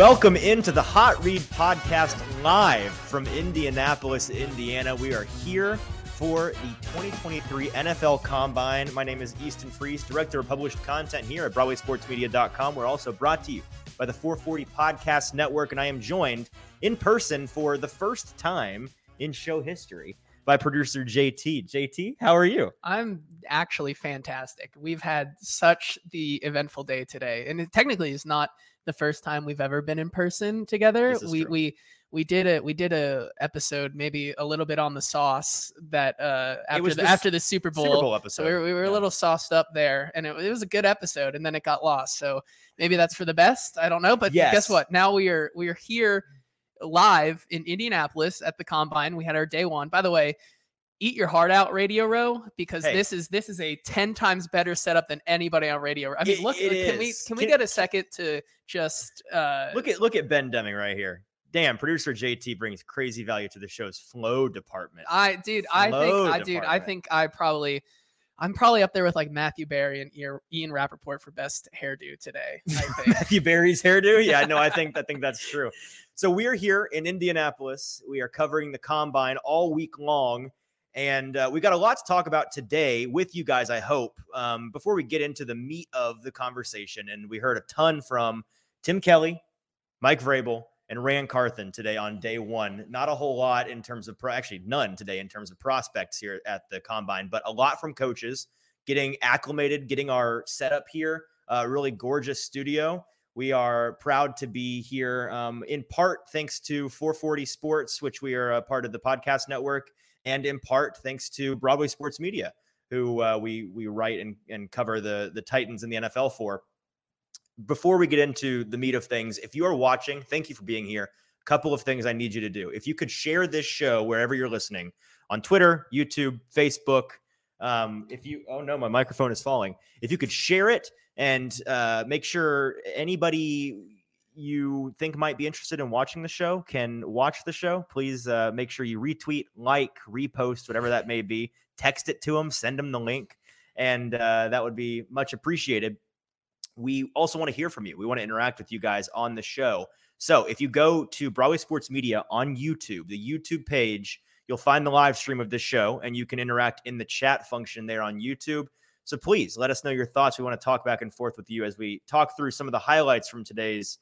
Welcome into the Hot Read podcast live from Indianapolis, Indiana. We are here for the 2023 NFL Combine. My name is Easton Freeze, Director of Published Content here at BroadwaySportsMedia.com. We're also brought to you by the 440 Podcast Network, and I am joined in person for the first time in show history by producer JT. JT, how are you? I'm actually fantastic. We've had such the eventful day today, and it technically is not the first time we've ever been in person together. We true. we we did a we did a episode maybe a little bit on the sauce that uh after the, after the Super Bowl. Super Bowl So episode. we were, we were Yeah. a little sauced up there, and it, it was a good episode, and then it got lost. So maybe that's for the best. I don't know, but Yes. guess what? Now we are we are here live in Indianapolis at the combine. We had our day one. By the way, eat your heart out, Radio Row, because Hey. this is this is a ten times better setup than anybody on Radio. Row. I mean, It- look, it can we is. can we get a second to just uh Look at look at Ben Deming right here. Damn, producer JT brings crazy value to the show's flow department. I dude, I flow think I dude, I think I probably I'm probably up there with like Matthew Berry and Ian, Rapoport for best hairdo today. I think. Matthew Berry's hairdo. Yeah, no, I think I think that's true. So we are here in Indianapolis. We are covering the combine all week long, and uh, we got a lot to talk about today with you guys. I hope. Um, before we get into the meat of the conversation, and we heard a ton from Tim Kelly, Mike Vrabel, and Ran Carthon today on day one. Not a whole lot in terms of pro- actually none today in terms of prospects here at the combine, but a lot from coaches getting acclimated, getting our setup here. A really gorgeous studio. We are proud to be here, um, in part thanks to 440 Sports, which we are a part of the podcast network, and in part thanks to Broadway Sports Media, who uh, we we write and, and cover the the Titans in the NFL for. Before we get into the meat of things, if you are watching, thank you for being here. A couple of things I need you to do. If you could share this show wherever you're listening on Twitter, YouTube, Facebook. Um, if you, oh no, my microphone is falling. If you could share it and uh, make sure anybody you think might be interested in watching the show can watch the show, please uh, make sure you retweet, like, repost, whatever that may be. Text it to them, send them the link, and uh, that would be much appreciated. We also want to hear from you. We want to interact with you guys on the show. So if you go to Broadway Sports Media on YouTube, the YouTube page, you'll find the live stream of this show and you can interact in the chat function there on YouTube. So please let us know your thoughts. We want to talk back and forth with you as we talk through some of the highlights from today's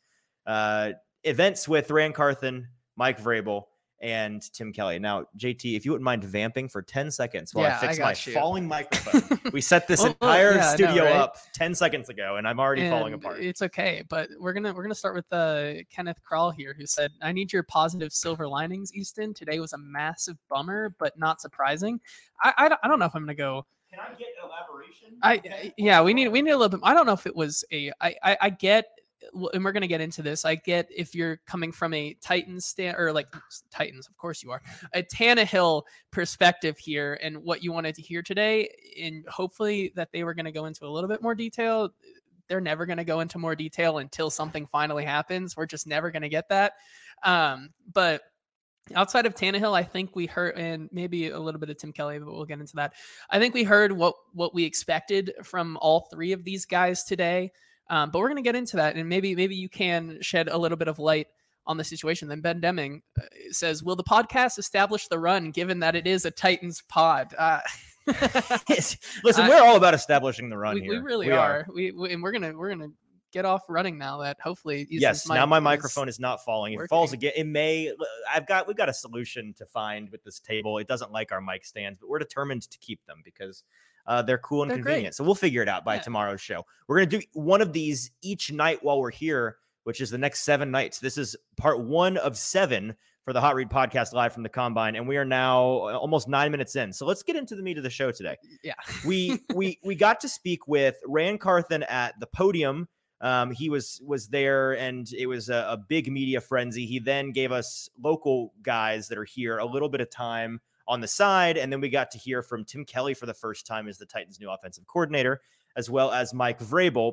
uh, events with Ran Carthon, Mike Vrabel, and Tim Kelly. Now, JT, if you wouldn't mind vamping for 10 seconds while Yeah, I I fix my you. falling microphone. we set this Well, well, entire yeah, I know, studio right? up 10 seconds ago and I'm already falling apart. It's okay, but we're gonna we're gonna start with uh, Kenneth Kral here, who said, "I need your positive silver linings, Easton. Today was a massive bummer, but not surprising. I I, don't- I don't know if I'm gonna go. Can I get elaboration? I I- yeah, we need we need a little bit. I don't know if it was a I I, I get." And we're gonna get into this. I get if you're coming from a Titans stand or like Titans, of course you are, a Tannehill perspective here, and what you wanted to hear today, and hopefully that they were gonna go into a little bit more detail they're never going to go into more detail until something finally happens. We're just never going to get that. Um, but outside of Tannehill, I think we heard, and maybe a little bit of Tim Kelly, but we'll get into that. I think we heard what what we expected from all three of these guys today. Um, but we're going to get into that, and maybe maybe you can shed a little bit of light on the situation. Then Ben Deming uh, says, "Will the podcast establish the run, given that it is a Titans pod?" Uh, Listen, I- we're all about establishing the run we, here. we really are. We, we and we're gonna we're gonna get off running now. That hopefully Yes, now my microphone is not falling. If it falls again, it may. I've got we've got a solution to find with this table. It doesn't like our mic stands, but we're determined to keep them because uh, they're cool and They're great. convenient. So we'll figure it out by Yeah. tomorrow's show. We're gonna do one of these each night while we're here, which is the next seven nights. This is part one of seven for the Hot Read podcast live from the combine, and we are now uh, almost nine minutes in. So let's get into the meat of the show today Yeah. we we we got to speak with Ran Carthon at the podium. Um, he was was there, and it was a, a big media frenzy. He then gave us local guys that are here a little bit of time on the side, and then we got to hear from Tim Kelly for the first time as the Titans' new offensive coordinator, as well as Mike Vrabel.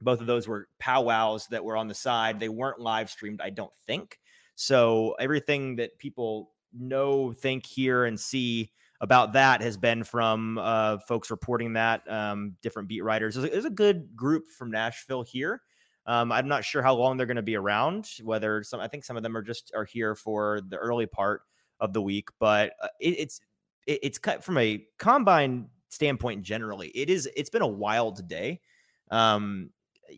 Both of those were powwows that were on the side. They weren't live streamed, I don't think. So everything that people know, think, hear, and see about that has been from uh, folks reporting that, um, different beat writers. There's a, a good group from Nashville here. Um, I'm not sure how long they're going to be around. Whether some, I think some of them are just are here for the early part of the week, but uh, it, it's it, it's cut from a combine standpoint. Generally, it is. It's been a wild day. Um,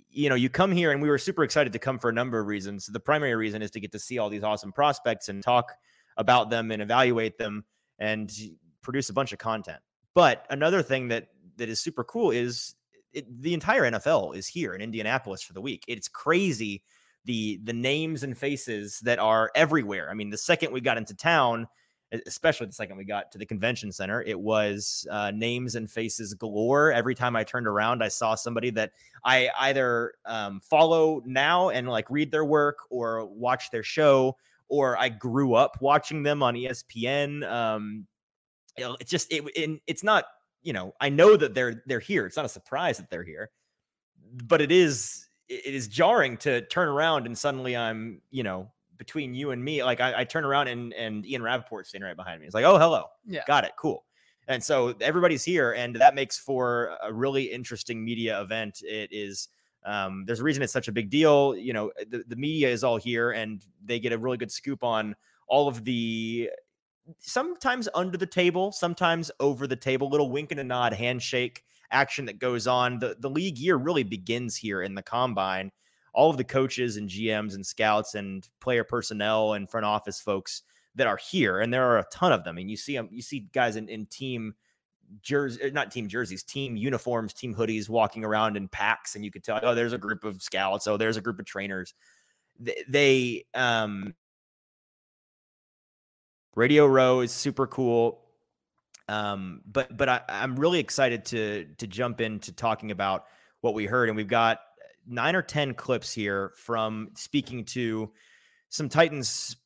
you know, you come here and we were super excited to come for a number of reasons. The primary reason is to get to see all these awesome prospects and talk about them and evaluate them and produce a bunch of content. But another thing that that is super cool is it, the entire NFL is here in Indianapolis for the week. It's crazy the the names and faces that are everywhere. I mean, the second we got into town, especially the second we got to the convention center, it was uh, names and faces galore. Every time I turned around, I saw somebody that I either um, follow now and like read their work or watch their show, or I grew up watching them on ESPN. Um, it's just it, it, it's not you know I know that they're they're here. It's not a surprise that they're here, but it is it is jarring to turn around and suddenly I'm you know between you and me. Like I, I turn around and and Ian Rapoport standing right behind me. It's like oh hello, Yeah. got it, cool. And so everybody's here, and that makes for a really interesting media event. It is. Um, there's a reason it's such a big deal. You know, the, the media is all here, and they get a really good scoop on all of the sometimes under the table, sometimes over the table, little wink and a nod, handshake action that goes on. The the league year really begins here in the combine. All of the coaches and GMs and scouts and player personnel and front office folks that are here, and there are a ton of them. And you see them, you see guys in, in team jersey, not team jerseys, team uniforms, team hoodies, walking around in packs, and you could tell, oh, there's a group of scouts, oh, there's a group of trainers. They, they um, Radio Row is super cool. Um, but but I, I'm really excited to to jump into talking about what we heard, and we've got nine or ten clips here from speaking to some Titans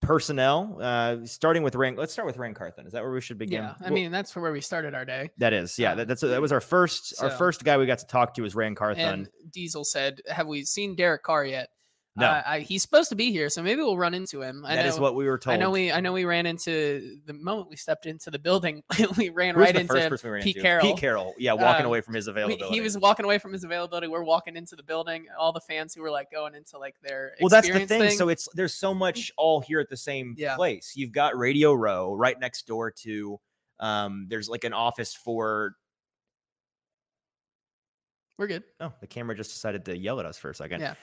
personnel. Uh, starting with Rank, let's start with Ran Carthon. Is that where we should begin? Yeah, I Well, mean that's where we started our day. that is yeah. um, That, that's that was our first our first guy we got to talk to was Carthon. And Diesel said, "Have we seen Derek Carr yet? No. Uh, I, he's supposed to be here, so maybe we'll run into him. I That know, is what we were told. I know. We I know we ran into the moment we stepped into the building. we ran Who was right into ran Pete into? Carroll. Pete Carroll. Yeah, walking Um, away from his We- availability. he was walking away from his availability. We're walking into the building. All the fans who were like going into like their well that's the experience thing. so it's there's so much all here at the same Yeah. place you've got radio row right next door to um there's like an office for we're good. oh the camera just decided to yell at us for a second Yeah.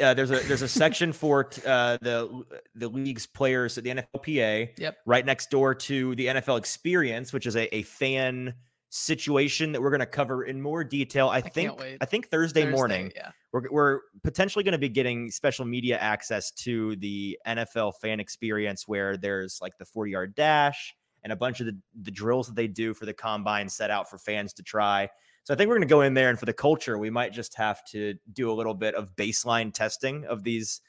uh, there's a there's a section for t- uh the the league's players at the nflpa Yep. right next door to the nfl experience which is a, a fan situation that we're going to cover in more detail i, can't think i think thursday, Thursday, morning Yeah. we're, we're potentially going to be getting special media access to the NFL fan experience where there's like the 40 yard dash and a bunch of the, the drills that they do for the combine set out for fans to try. So I think we're going to go in there and for the culture, we might just have to do a little bit of baseline testing of these,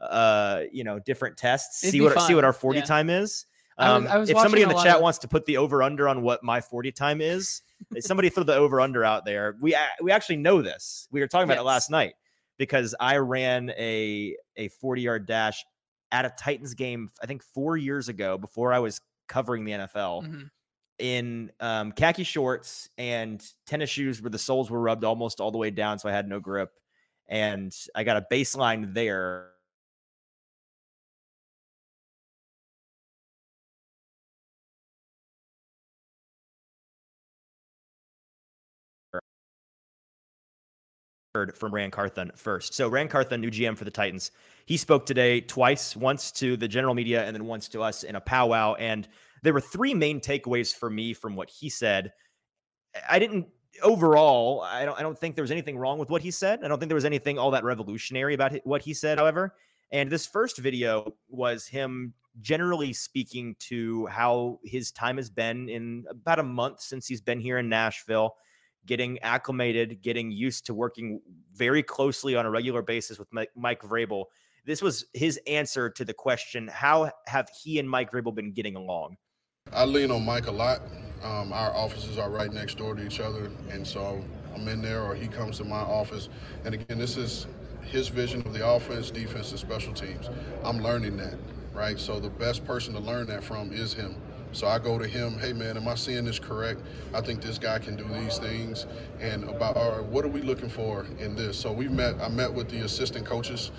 uh, you know, different tests, It'd see what, see what our 40 yeah. time is. I was- Um, I was if somebody in the chat of- wants to put the over under on what my 40 time is, somebody throw the over under out there. We we actually know this. We were talking about it last night because I ran a a 40 yard dash at a Titans game I think 4 years ago before I was covering the NFL Mhm. In um, khaki shorts and tennis shoes where the soles were rubbed almost all the way down so I had no grip and I got a baseline there heard from Ran Carthon first. So Ran Carthon, new GM for the Titans, he spoke today twice, once to the general media and then once to us in a powwow. And there were three main takeaways for me from what he said. I didn't overall. I don't. I don't think there was anything wrong with what he said. I don't think there was anything all that revolutionary about what he said. However, and this first video was him generally speaking to how his time has been in about a month since he's been here in Nashville getting acclimated, getting used to working very closely on a regular basis with Mike, Vrabel. This was his answer to the question: How have he and Mike Vrabel been getting along? I lean on Mike a lot. Um, our offices are right next door to each other, and so I'm in there or he comes to my office. And again, this is his vision of the offense, defense, and special teams. I'm learning that, right? So the best person to learn that from is him. So I go to him, hey man, am I seeing this correct? I think this guy can do these things. And about, all right, what are we looking for in this? So we met, I met with the assistant coaches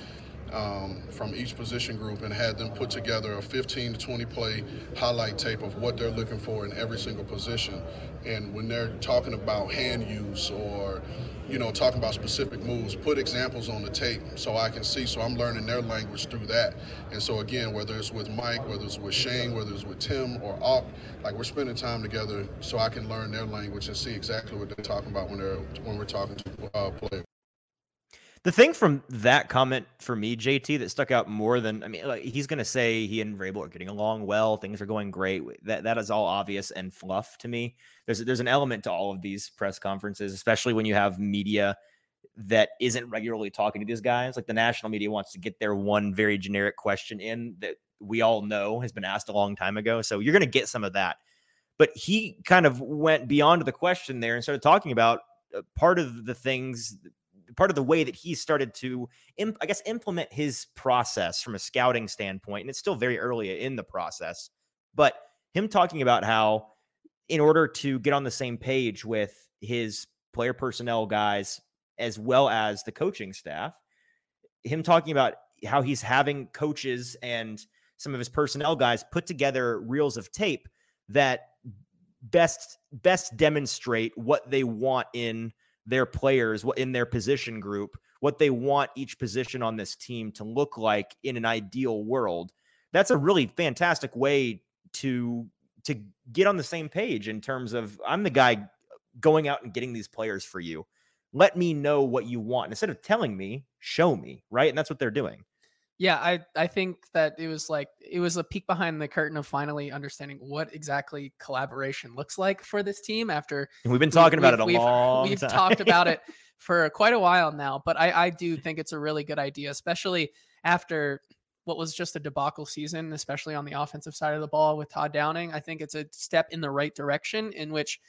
um, from each position group and had them put together a 15 to 20 play highlight tape of what they're looking for in every single position. And when they're talking about hand use or, you know, talking about specific moves, put examples on the tape so I can see. So I'm learning their language through that. And so again, whether it's with Mike, whether it's with Shane, whether it's with Tim or Alt, like we're spending time together so I can learn their language and see exactly what they're talking about when they're when we're talking to uh, players. The thing from that comment for me, JT, that stuck out more than I mean, like he's gonna say he and Vrabel are getting along well, things are going great. That that is all obvious and fluff to me. There's there's an element to all of these press conferences, especially when you have media that isn't regularly talking to these guys. Like the national media wants to get their one very generic question in that we all know has been asked a long time ago. So you're gonna get some of that. But he kind of went beyond the question there and started talking about uh, part of the things part of the way that he started to, imp- I guess, implement his process from a scouting standpoint. And it's still very early in the process, but him talking about how, in order to get on the same page with his player personnel guys as well as the coaching staff, him talking about how he's having coaches and some of his personnel guys put together reels of tape that best best demonstrate what they want in their players in their position group, what they want each position on this team to look like in an ideal world. That's a really fantastic way to to get on the same page in terms of I'm the guy going out and getting these players for you. Let me know what you want. Instead of telling me, show me, right? And that's what they're doing. Yeah, I I think that it was like it was a peek behind the curtain of finally understanding what exactly collaboration looks like for this team. After we've been talking we, about it a we've, long we've time. talked about it for quite a while now, but I I do think it's a really good idea, especially after what was just a debacle season, especially on the offensive side of the ball with Todd Downing. I think it's a step in the right direction in which.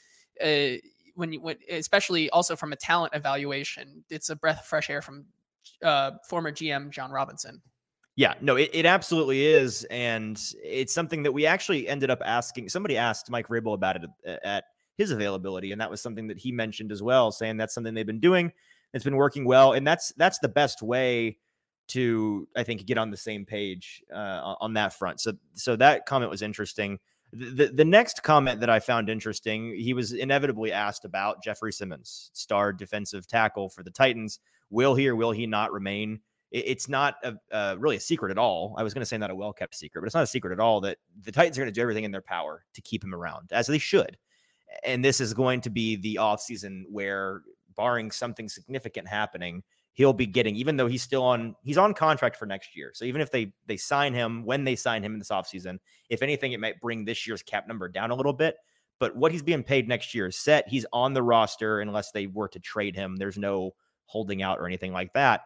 Uh, when you when, especially also from a talent evaluation, it's a breath of fresh air from uh, former GM Jon Robinson. Yeah, no, it, it absolutely is. And it's something that we actually ended up asking. Somebody asked Mike Vrabel about it at, at his availability. And that was something that he mentioned as well, saying that's something they've been doing. It's been working well. And that's that's the best way to, I think, get on the same page uh, on that front. So so that comment was interesting. The, the next comment that I found interesting, he was inevitably asked about Jeffrey Simmons, star defensive tackle for the Titans. Will he or will he not remain it's not a, uh, really a secret at all. I was going to say not a well kept secret, but it's not a secret at all that the Titans are going to do everything in their power to keep him around, as they should. And this is going to be the offseason where, barring something significant happening, he'll be getting, even though he's still on, he's on contract for next year. So even if they they sign him, when they sign him in this offseason, if anything, it might bring this year's cap number down a little bit. But what he's being paid next year is set. He's on the roster unless they were to trade him. There's no holding out or anything like that.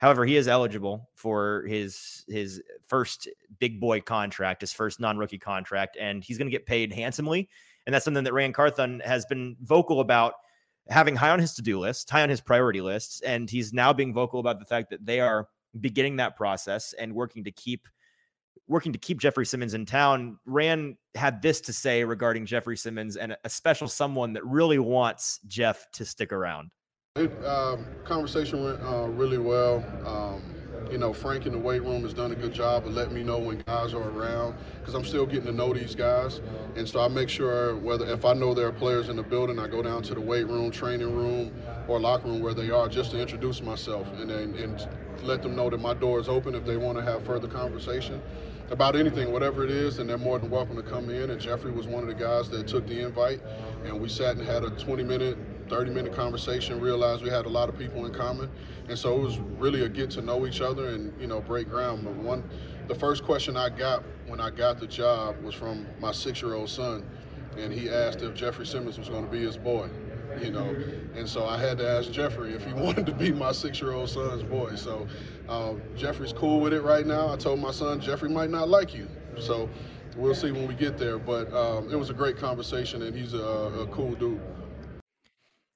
However, he is eligible for his his first big boy contract, his first non-rookie contract, and he's going to get paid handsomely. And that's something that Ran Carthon has been vocal about having high on his to-do list, high on his priority lists, and he's now being vocal about the fact that they are beginning that process and working to keep working to keep Jeffrey Simmons in town. Ran had this to say regarding Jeffrey Simmons and a special someone that really wants Jeff to stick around. It, um, conversation went uh, really well. Um, you know, Frank in the weight room has done a good job of letting me know when guys are around because I'm still getting to know these guys. And so I make sure whether if I know there are players in the building, I go down to the weight room, training room, or locker room where they are just to introduce myself and, and, and let them know that my door is open if they want to have further conversation about anything, whatever it is, and they're more than welcome to come in. And Jeffrey was one of the guys that took the invite, and we sat and had a 20 minute 30 minute conversation, realized we had a lot of people in common. And so it was really a get to know each other and, you know, break ground. But one, the first question I got when I got the job was from my six year old son. And he asked if Jeffrey Simmons was going to be his boy, you know. And so I had to ask Jeffrey if he wanted to be my six year old son's boy. So um, Jeffrey's cool with it right now. I told my son, Jeffrey might not like you. So we'll see when we get there. But um, it was a great conversation, and he's a, a cool dude.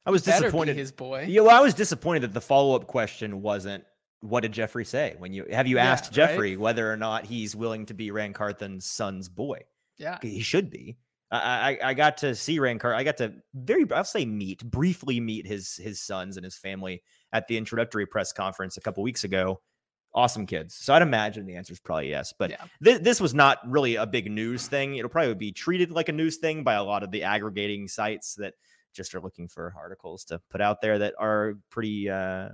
I was disappointed. his boy. Yeah, well, I was disappointed that the follow up question wasn't what did Jeffrey say when you have you asked yeah, Jeffrey right? whether or not he's willing to be Ran Carthon's son's boy? Yeah. He should be. I, I, I got to see Rancor. I got to very, I'll say meet, briefly meet his his sons and his family at the introductory press conference a couple weeks ago. Awesome kids. So I'd imagine the answer is probably yes. But Yeah. thi- this was not really a big news thing. It'll probably be treated like a news thing by a lot of the aggregating sites that just are looking for articles to put out there that are pretty uh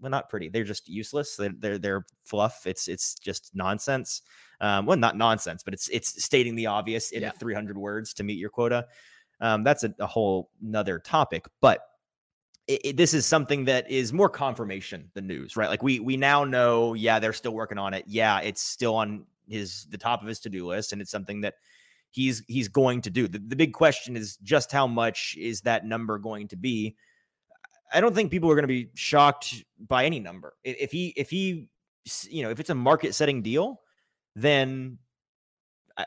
well not pretty they're just useless they're they're, they're fluff it's it's just nonsense um well not nonsense but it's it's stating the obvious in Yeah. 300 words to meet your quota um that's a, a whole nother topic but it, it- this is something that is more confirmation than news right like we we now know yeah they're still working on it yeah it's still on his the top of his to-do list and it's something that he's he's going to do the, the big question is just how much is that number going to be I don't think people are going to be shocked by any number. If he, if he, you know, if it's a market setting deal, then I,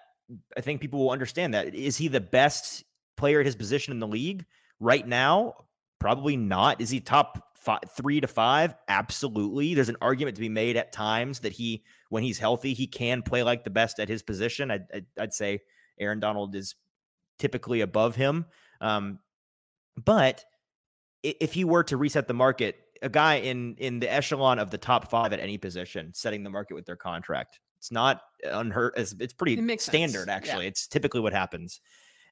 I think people will understand that. Is he the best player at his position in the league right now? Probably not. Is he top five, three to five? Absolutely. There's an argument to be made at times that he, when he's healthy, he can play like the best at his position. I'd, I'd, I'd say Aaron Donald is typically above him. Um, but if he were to reset the market, a guy in in the echelon of the top five at any position, setting the market with their contract, it's not unheard. It's, it's pretty It standard, sense, yeah. actually. It's typically what happens.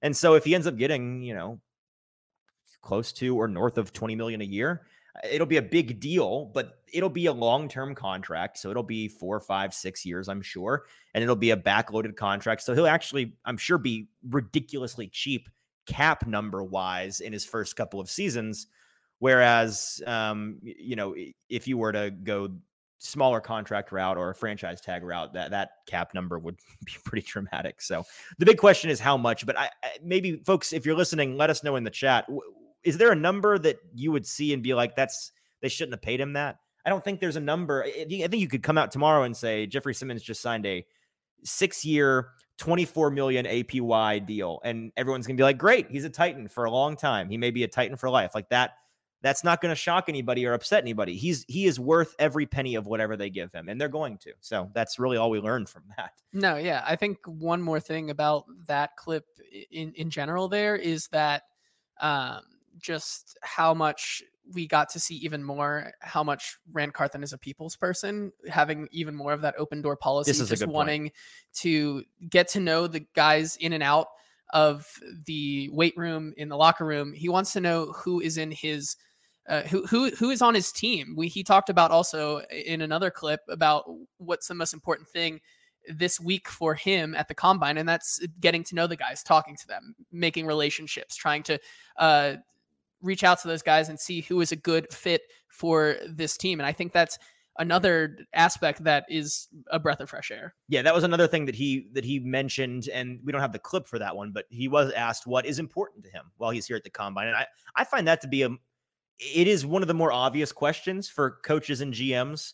And so, if he ends up getting, you know, close to or north of twenty million a year, it'll be a big deal. But it'll be a long term contract, so it'll be four, five, six years, I'm sure, and it'll be a backloaded contract. So he'll actually, I'm sure, be ridiculously cheap cap number wise in his first couple of seasons. Whereas, um, you know, if you were to go smaller contract route or a franchise tag route, that that cap number would be pretty dramatic. So the big question is how much. But I, I maybe folks, if you're listening, let us know in the chat. W- Is there a number that you would see and be like, that's they shouldn't have paid him that? I don't think there's a number. I think you could come out tomorrow and say Jeffrey Simmons just signed a six year, 24 million APY deal. And everyone's to be like, great, he's a Titan for a long time. He may be a Titan for life. Like that, that's not going to shock anybody or upset anybody. He's he is worth every penny of whatever they give him, and they're going to. So that's really all we learned from that. No, yeah. I think one more thing about that clip in in general there is that um just how much we got to see even more how much Ran Carthon is a people's person, having even more of that open door policy, is a just good point. wanting to get to know the guys in and out of the weight room, in the locker room. He wants to know who is in his uh, who who who is on his team. We he talked about also in another clip about what's the most important thing this week for him at the combine, and that's getting to know the guys, talking to them, making relationships, trying to uh, reach out to those guys and see who is a good fit for this team. And I think that's another aspect that is a breath of fresh air. Yeah, that was another thing that he that he mentioned, and we don't have the clip for that one, but he was asked what is important to him while he's here at the combine, and I I find that to be a it is one of the more obvious questions for coaches and GMs,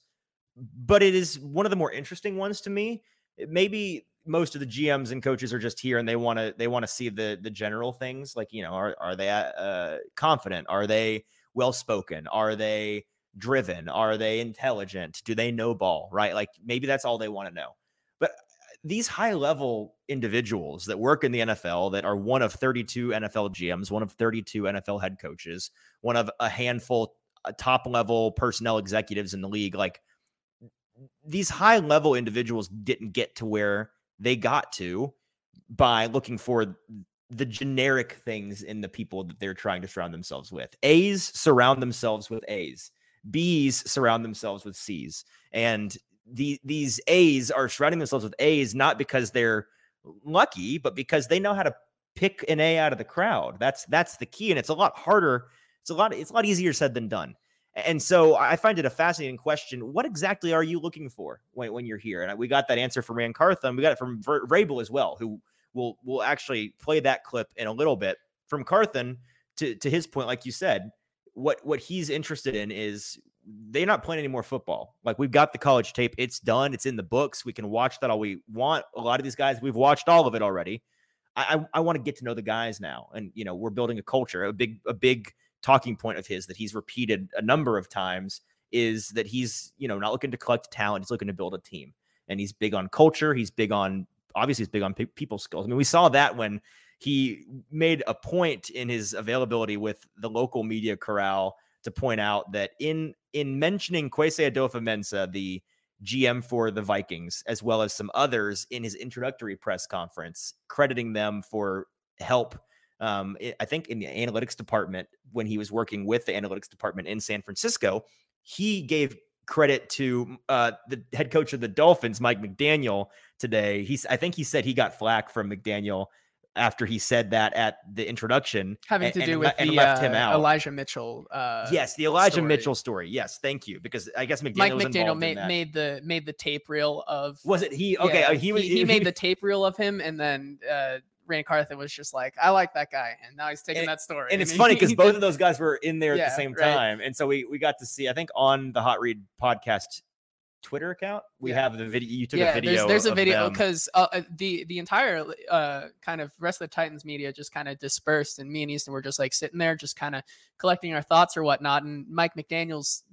but it is one of the more interesting ones to me. Maybe most of the GMs and coaches are just here and they want to they want to see the the general things like you know are are they uh, confident? Are they well spoken are they driven? Are they intelligent? Do they know ball right? Like maybe that's all they want to know. But uh, these high level individuals that work in the NFL that are one of 32 NFL GMs one of 32 NFL head coaches one of a handful uh, top level personnel executives in the league like these high level individuals didn't get to where they got to by looking for the generic things in the people that they're trying to surround themselves with. A's surround themselves with A's. B's surround themselves with C's. And the, these A's are surrounding themselves with A's not because they're lucky, but because they know how to pick an A out of the crowd. That's that's the key. And it's a lot harder. It's a lot, it's a lot easier said than done. And so I find it a fascinating question. What exactly are you looking for when, when you're here? And we got that answer from Ran Carthon. We got it from Ver- Vrabel as well, who will will actually play that clip in a little bit. From Carthon to, to his point, like you said, what what he's interested in is they're not playing any more football. Like we've got the college tape, it's done, it's in the books. We can watch that all we want. A lot of these guys, we've watched all of it already. I I, I want to get to know the guys now, and you know we're building a culture. A big a big talking point of his that he's repeated a number of times is that he's you know not looking to collect talent he's looking to build a team and he's big on culture he's big on obviously he's big on pe- people skills. I mean, we saw that when he made a point in his availability with the local media corral to point out that in in mentioning Kwesi Adofo-Mensah, the GM for the Vikings, as well as some others in his introductory press conference, crediting them for help. Um, I think in the analytics department when he was working with the analytics department in San Francisco, he gave credit to uh, the head coach of the Dolphins, Mike McDaniel, today. He's I think he said he got flack from McDaniel after he said that at the introduction, having and, to do and, with and the left uh, him out. Elijah Mitchell. Uh, yes, the Elijah story. Mitchell story. Yes, thank you. Because I guess McDaniel Mike McDaniel made made the made the tape reel of was it he? Okay, yeah, uh, he was. he, made the tape reel of him, and then uh, Ran Carthon was just like, "I like that guy," and now he's taking And- that story. and it's funny because both of those guys were in there at the same right. time, and so we we got to see. I think on the Hot Read podcast Twitter account, we Yeah. have the video. You took yeah, a video. there's there's a video because uh, uh, the the entire uh kind of rest of the Titans media just kind of dispersed, and me and Easton were just like sitting there, just kind of collecting our thoughts or whatnot. And Mike McDaniel's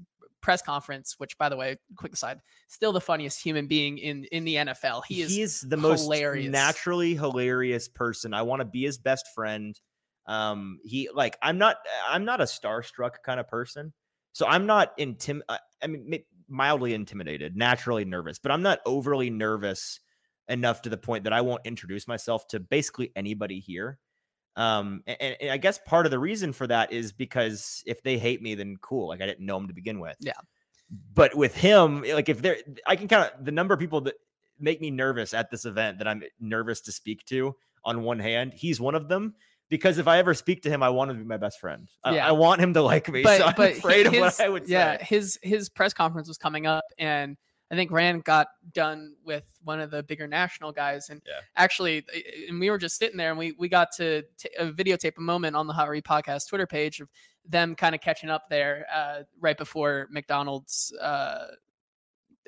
press conference, which by the way, quick aside, still the funniest human being in in the NFL. He is He's the most hilarious. naturally hilarious person. I want to be his best friend. Um, he like I'm not I'm not a starstruck kind of person, so I'm not intim. I I mean, mildly intimidated, naturally nervous, but I'm not overly nervous enough to the point that I won't introduce myself to basically anybody here. Um, and, and I guess part of the reason for that is because if they hate me, then cool. Like I didn't know him to begin with. Yeah. But with him, like if there, I can kind of the number of people that make me nervous at this event that I'm nervous to speak to on one hand, he's one of them. Because if I ever speak to him, I want him to be my best friend. I, Yeah. I want him to like me. but so I'm but afraid of what I would say. yeah, his his press conference was coming up, and I think Ran got done with one of the bigger national guys, and Yeah. actually, and we were just sitting there, and we we got to t- uh, videotape a moment on the Hot Read podcast Twitter page of them kind of catching up there uh, right before McDaniel's uh,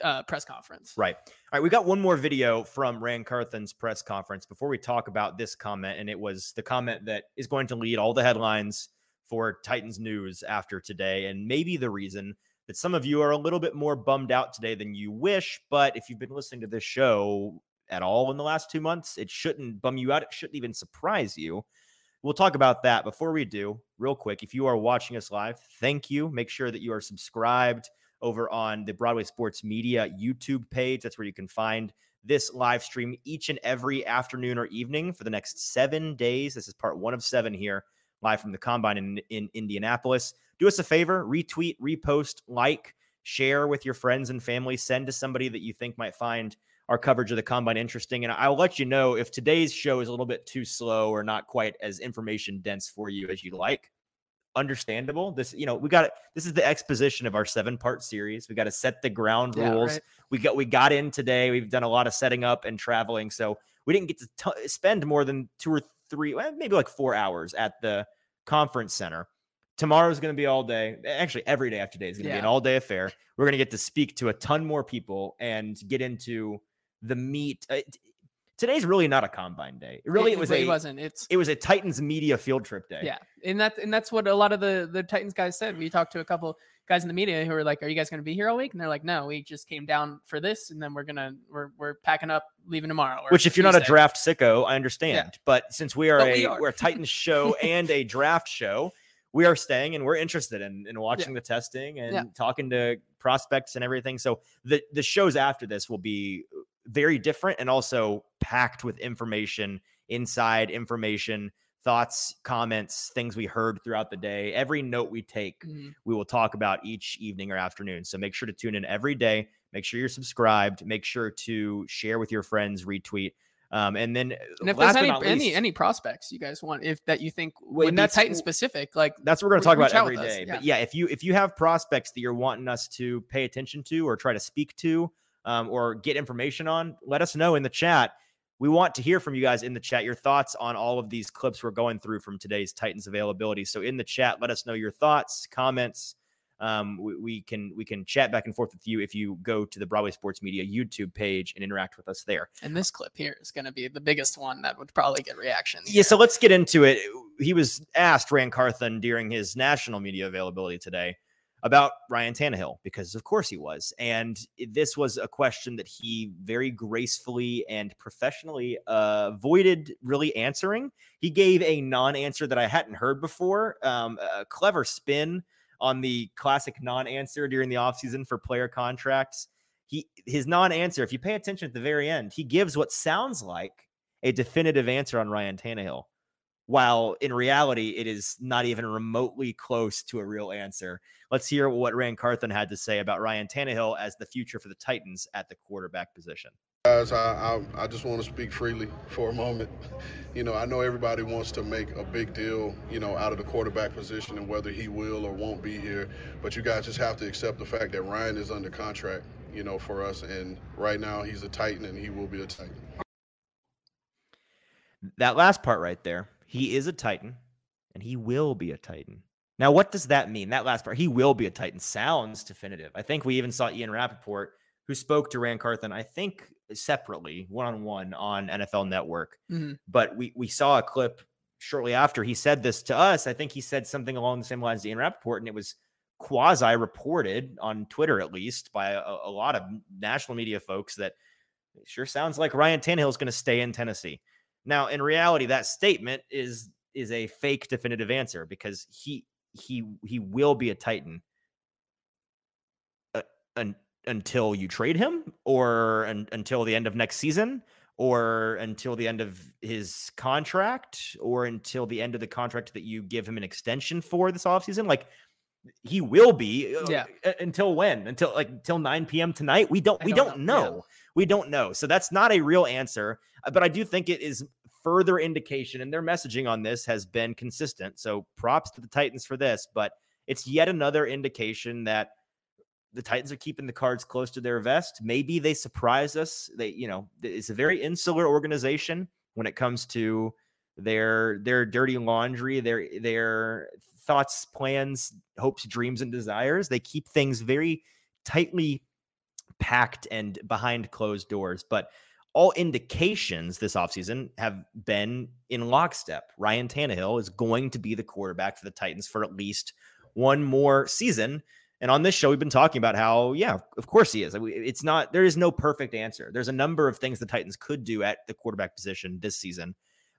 uh, press conference. Right. All right. We got one more video from Ran Carthon's press conference before we talk about this comment. And it was the comment that is going to lead all the headlines for Titans news after today. And maybe the reason that some of you are a little bit more bummed out today than you wish. But if you've been listening to this show at all in the last two months, it shouldn't bum you out. It shouldn't even surprise you. We'll talk about that before we do, real quick. If you are watching us live, thank you. Make sure that you are subscribed over on the Broadway Sports Media YouTube page. That's where you can find this live stream each and every afternoon or evening for the next seven days. This is part one of seven here, live from the combine in, in Indianapolis. Do us a favor, retweet, repost, like, share with your friends and family, send to somebody that you think might find our coverage of the combine interesting. And I'll let you know if today's show is a little bit too slow or not quite as information dense for you as you like understandable. This, you know, we got this is the exposition of our seven part series. We got to set the ground Yeah, rules. right. We got we got in today. We've done a lot of setting up and traveling, so we didn't get to t- spend more than two or three, well, maybe like four hours at the conference center. Tomorrow's going to be all day. Actually, every day after today is going to be an all day affair. We're going to get to speak to a ton more people and get into the meat. Uh, t- today's really not a combine day. Really, it, was it a wasn't. It's it was a Titans media field trip day. Yeah, and that's and that's what a lot of the the Titans guys said. We talked to a couple guys in the media who were like, "Are you guys going to be here all week?" And they're like, "No, we just came down for this, and then we're gonna we're we're packing up, leaving tomorrow." Which, if you're not a draft sicko, I understand. But since we are But a we are. we are a Titans show and a draft show, we are staying and we're interested in, in watching the testing and Yeah. talking to prospects and everything. So the the shows after this will be very different and also packed with information, inside information, thoughts, comments, things we heard throughout the day. Every note we take Mhm. we will talk about each evening or afternoon. So make sure to tune in every day. Make sure you're subscribed. Make sure to share with your friends, retweet. Um, and then, And if there's any not any any prospects you guys want, if that you think would be Titan specific, like that's what we're going to talk about out every day. yeah. But yeah, if you if you have prospects that you're wanting us to pay attention to or try to speak to um, or get information on, let us know in the chat. We want to hear from you guys in the chat your thoughts on all of these clips we're going through from today's Titans availability. So in the chat, let us know your thoughts, comments. Um, we, we can we can chat back and forth with you if you go to the Broadway Sports Media YouTube page and interact with us there. and this clip here is going to be the biggest one that would probably get reaction. Yeah, so let's get into it. He was asked Ran Carthon during his national media availability today about Ryan Tannehill because, of course, he was. And this was a question that he very gracefully and professionally uh, avoided really answering. He gave a non answer that I hadn't heard before, um, a clever spin on the classic non answer during the offseason for player contracts. He, his non answer, if you pay attention at the very end, he gives what sounds like a definitive answer on Ryan Tannehill while in reality, it is not even remotely close to a real answer. Let's hear what Ran Carthon had to say about Ryan Tannehill as the future for the Titans at the quarterback position. Guys, I, I, I just want to speak freely for a moment. You know, I know everybody wants to make a big deal, you know, out of the quarterback position and whether he will or won't be here. But you guys just have to accept the fact that Ryan is under contract, you know, for us. And right now he's a Titan and he will be a Titan. That last part right there he is a Titan and he will be a Titan. Now, what does that mean? That last part, he will be a Titan, sounds definitive. I think we even saw Ian Rapoport, who spoke to Ran Carthon, I think separately, one on one on NFL Network. Mm-hmm. But we, we saw a clip shortly after he said this to us. I think he said something along the same lines as Ian Rapoport, and it was quasi reported on Twitter, at least by a, a lot of national media folks, that sure sounds like Ryan Tannehill is going to stay in Tennessee. Now, in reality, that statement is is a fake definitive answer because he he he will be a Titan uh, un, until you trade him, or un, until the end of next season, or until the end of his contract, or until the end of the contract that you give him an extension for this offseason. Like he will be uh, yeah uh, until when until like until 9 p.m tonight we don't we don't, don't know, know. Yeah. we don't know so that's not a real answer uh, but i do think it is further indication, and their messaging on this has been consistent. So props to the Titans for this, but it's yet another indication that the Titans are keeping the cards close to their vest. Maybe they surprise us. They, you know, it's a very insular organization when it comes to their their dirty laundry, their their thoughts, plans, hopes, dreams, and desires. They keep things very tightly packed and behind closed doors. But all indications this offseason have been in lockstep. Ryan Tannehill is going to be the quarterback for the Titans for at least one more season. And on this show, we've been talking about how, yeah, of course he is. It's not, there is no perfect answer. There's a number of things the Titans could do at the quarterback position this season,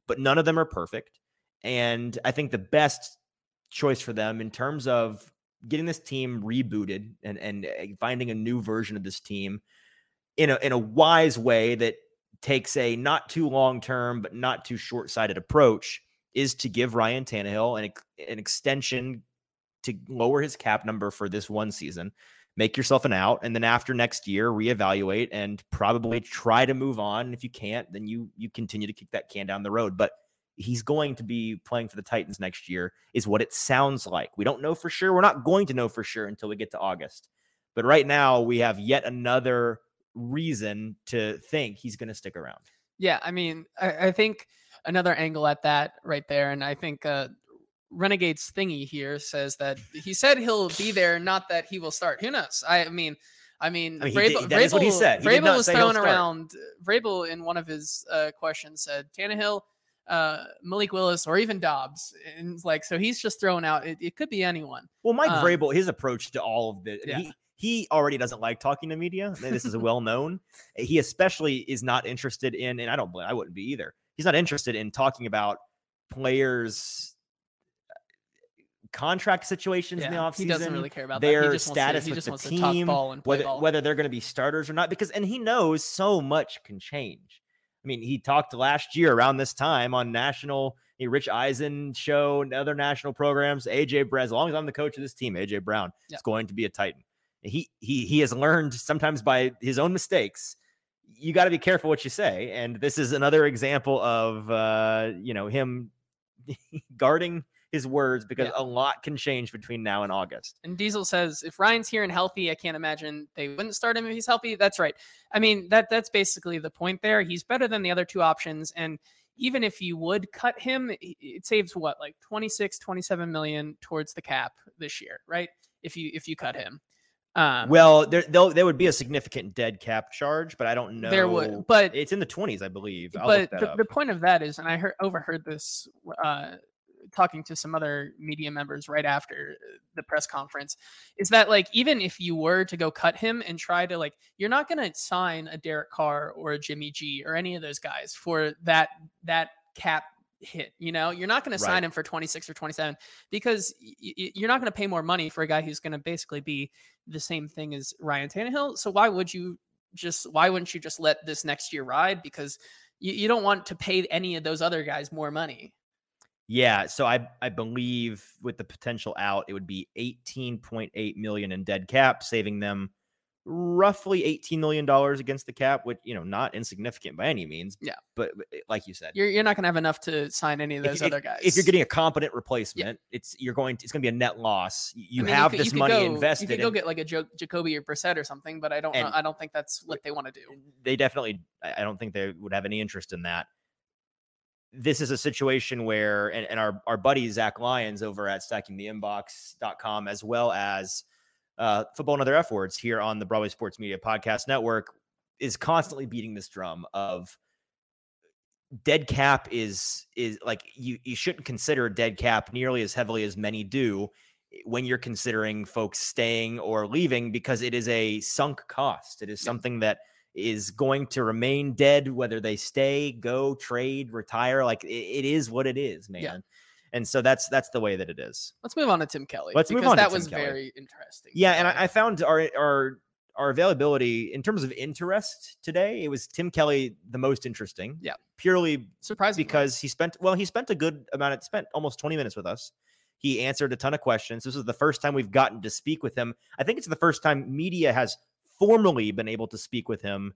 but none of them are perfect. And I think the best choice for them in terms of getting this team rebooted and, and eh, finding a new version of this team in a in a wise way that takes a not too long term but not too short sighted approach is to give Ryan Tannehill an, an extension to lower his cap number for this one season, make yourself an out, and then after next year reevaluate and probably try to move on. If you can't, then you you continue to kick that can down the road. But he's going to be playing for the Titans next year, is what it sounds like. We don't know for sure. We're not going to know for sure until we get to August. But right now, we have yet another reason to think he's going to stick around. Yeah, I mean, I, I, think another angle at that right there, and I think uh, Renegade's thingy here says that he said he'll be there, not that he will start. Who knows? I mean, I mean, I mean Vrabel, did, Vrabel, what he said. He Vrabel was thrown around. Vrabel in one of his uh, questions said Tannehill, uh, Malik Willis, or even Dobbs, and like so he's just thrown out. It, it could be anyone. Well, Mike um, Vrabel, his approach to all of the yeah. he, he already doesn't like talking to media. This is a well known. he especially is not interested in, and I don't, I wouldn't be either. He's not interested in talking about players' uh, contract situations yeah, in the offseason. He doesn't really care about their status to, with the team, whether ball. whether they're going to be starters or not. Because and he knows so much can change. I mean, he talked last year around this time on national Rich Eisen show and other national programs. AJ Brown, as long as I'm the coach of this team, AJ Brown yep. is going to be a Titan he he he has learned sometimes by his own mistakes you got to be careful what you say and this is another example of uh you know him guarding his words because yeah. a lot can change between now and August. And Diesel says if Ryan's here and healthy, I can't imagine they wouldn't start him if he's healthy. That's right. I mean, that that's basically the point there. He's better than the other two options and even if you would cut him, it saves what like 26 27 million towards the cap this year, right? If you if you cut him. Um, well, there there would be a significant dead cap charge, but I don't know. There would, but it's in the twenties, I believe. I'll but the, the, point of that is, and I heard overheard this uh, talking to some other media members right after uh, the press conference is that like even if you were to go cut him and try to like you're not going to sign a Derek Carr or a Jimmy G or any of those guys for that that cap hit you know? You're not going to sign him for 26 or 27 because y- y- you're not going to pay more money for a guy who's going to basically be the same thing as Ryan Tannehill. So why would you just why wouldn't you just let this next year ride? Because you, you don't want to pay any of those other guys more money Yeah, so I I believe with the potential out, it would be 18.8 million in dead cap, saving them roughly 18 million dollars against the cap, which you know not insignificant by any means. Yeah. but, but eh, like you said, you're, you're not going to have enough to sign any of those if, other guys if you're getting a competent replacement, it's you're going to, it's going to be a net loss. You I mean, have could- this could money go- invested. You could go in- get like a jo- Jacoby or Brissett or something, but I don't. know, I don't think that's eh, what they want to do. Eh, they definitely I don't think they would have any interest in that. This is a situation where and, and our, our buddy Zach Lyons over at stackingtheinbox.com as well as uh, football and other F words here on the Broadway Sports Media Podcast Network is constantly beating this drum of dead cap is is like you you shouldn't consider dead cap nearly as heavily as many do when you're considering folks staying or leaving because it is a sunk cost. It is something that is going to remain dead whether they stay, go, trade, retire. Like it, it is what it is, man. Yeah. And so that's that's the way that it is. Let's move on to Tim Kelly. Let's move on to That was Kelly. very interesting. Yeah, and. I, I found our our our availability in terms of interest today. It was Tim Kelly the most interesting. Yeah. purely surprisingly because he spent well he spent a good amount of spent almost 20 minutes with us he answered a ton of questions this is the first time we've gotten to speak with him i think it's the first time media has formally been able to speak with him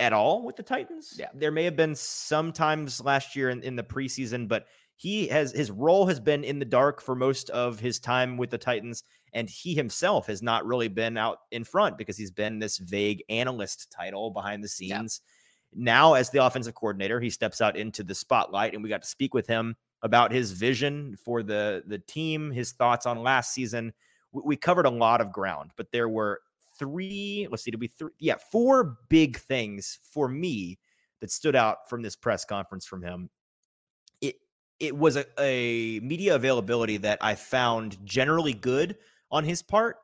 at all with the titans Yeah. there may have been some times last year in, in the preseason but he has his role has been in the dark for most of his time with the titans and he himself has not really been out in front because he's been this vague analyst title behind the Yeah. scenes now as the offensive coordinator he steps out into the spotlight and we got to speak with him about his vision for the the team his thoughts on last season we, we covered a lot of ground but there were three let's see did we three yeah four big things for me that stood out from this press conference from him it it was a, a media availability that i found generally good on his part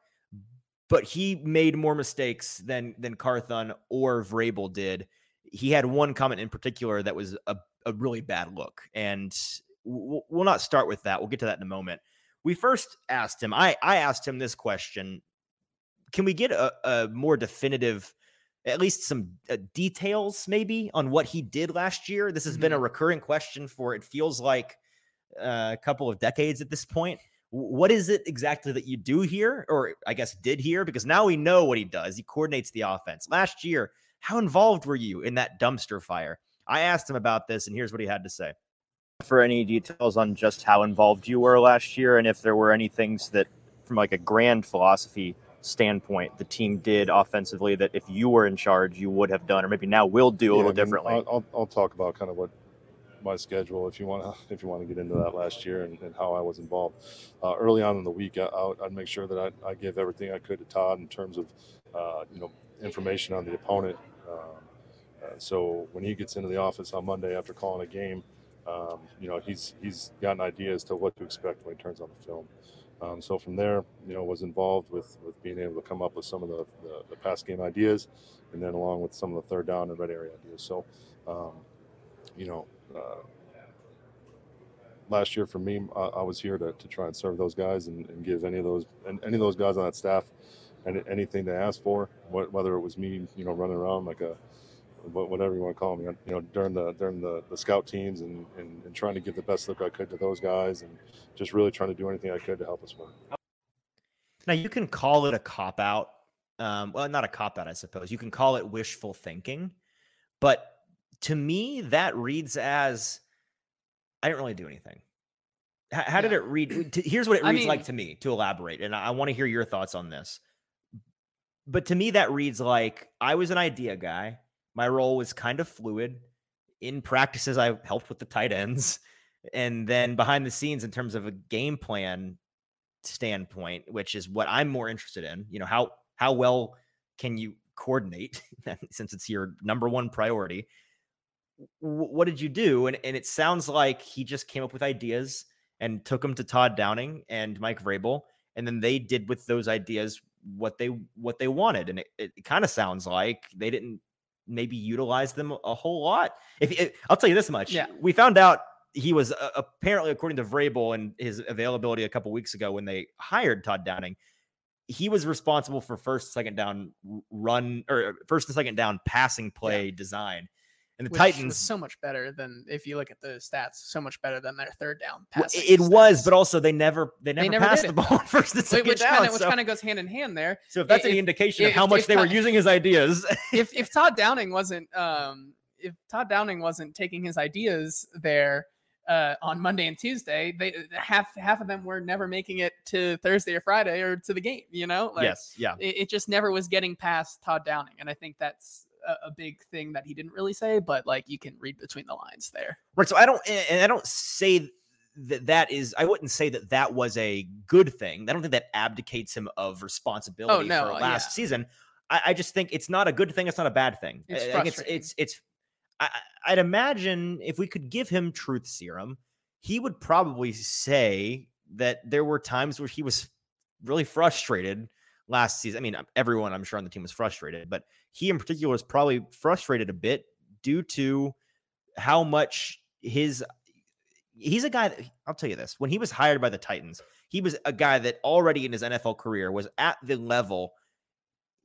but he made more mistakes than than Carthon or Vrabel did. He had one comment in particular that was a, a really bad look, and we'll, we'll not start with that. We'll get to that in a moment. We first asked him. I I asked him this question: Can we get a, a more definitive, at least some uh, details, maybe, on what he did last year? This has been a recurring question for it feels like uh, a couple of decades at this point. What is it exactly that you do here or i guess did here? Because now we know what he does. He coordinates the offense. Last year how involved were you in that dumpster fire? I asked him about this and here's what he had to say. For any details on just how involved you were last year and if there were any things that from like a grand philosophy standpoint the team did offensively that if you were in charge you would have done or maybe now will do a Yeah, little I mean, differently I'll, I'll, talk about kind of what my schedule, if you want to, if you want to get into that last year and, and how I was involved. Uh, early on in the week, I, would- I'd make sure that I, I gave everything I could to Todd in terms of, uh, you know, information on the opponent. Um, uh, so when he gets into the office on Monday after calling a game, um, you know, he's he's got an idea as to what to expect when he turns on the film. Um, so from there, you know, was involved with with being able to come up with some of the, the, the pass game ideas, and then along with some of the third down and red area ideas. So, um, you know, uh, last year for me, I, I was here to, to try and serve those guys and, and give any of those and any of those guys on that staff and anything they asked for, whether it was me, you know, running around like a whatever you want to call me, you know, during the during the, the scout teams and, and, and trying to give the best look I could to those guys and just really trying to do anything I could to help us win. Now you can call it a cop out. Um, well, not a cop out, I suppose. You can call it wishful thinking, but to me, that reads as I didn't really do anything. H- how did it read? Here's what it I reads like to me. To elaborate, and I, I want to hear your thoughts on this. But to me, that reads like I was an idea guy. My role was kind of fluid. In practices, I helped with the tight ends, and then behind the scenes, in terms of a game plan standpoint, which is what I'm more interested in. You know, how how well can you coordinate since it's your number one priority? what did you do? And and it sounds like he just came up with ideas and took them to Todd Downing and Mike Vrabel, and then they did with those ideas what they what they wanted. And it, it kind of sounds like they didn't maybe utilize them a whole lot. If I'll tell you this much, Yeah. we found out he was uh, apparently, according to Vrabel and his availability a couple weeks ago when they hired Todd Downing, he was responsible for first, second down run or first and second down passing play design. And the which Titans, so much better than if you look at the stats, so much better than their third down passing. it was, but also they never they never, never passed the ball on first and second which down. kind of which so, kind of goes hand in hand there. so if that's any if- indication of how if- much if they were using his ideas, if if Todd Downing wasn't um if Todd Downing wasn't taking his ideas there uh, on Monday and Tuesday, they half half of them were never making it to Thursday or Friday or to the game. You know, like yes, yeah. it, it just never was getting past Todd Downing, and I think that's a, a big thing that he didn't really say, but like you can read between the lines there. Right. So I don't, and I don't say that that is, I wouldn't say that that was a good thing. I don't think that abdicates him of oh, responsibility oh, no, for last yeah. season. I, I just think it's not a good thing. It's not a bad thing. It's I- it's, it's, it's, I- I'd imagine if we could give him truth serum, he would probably say that there were times where he was really frustrated last season. I mean, everyone I'm sure on the team was frustrated, but he in particular was probably frustrated a bit due to how much his he's a guy that I'll tell you this when he was hired by the Titans, he was a guy that already in his NFL career was at the level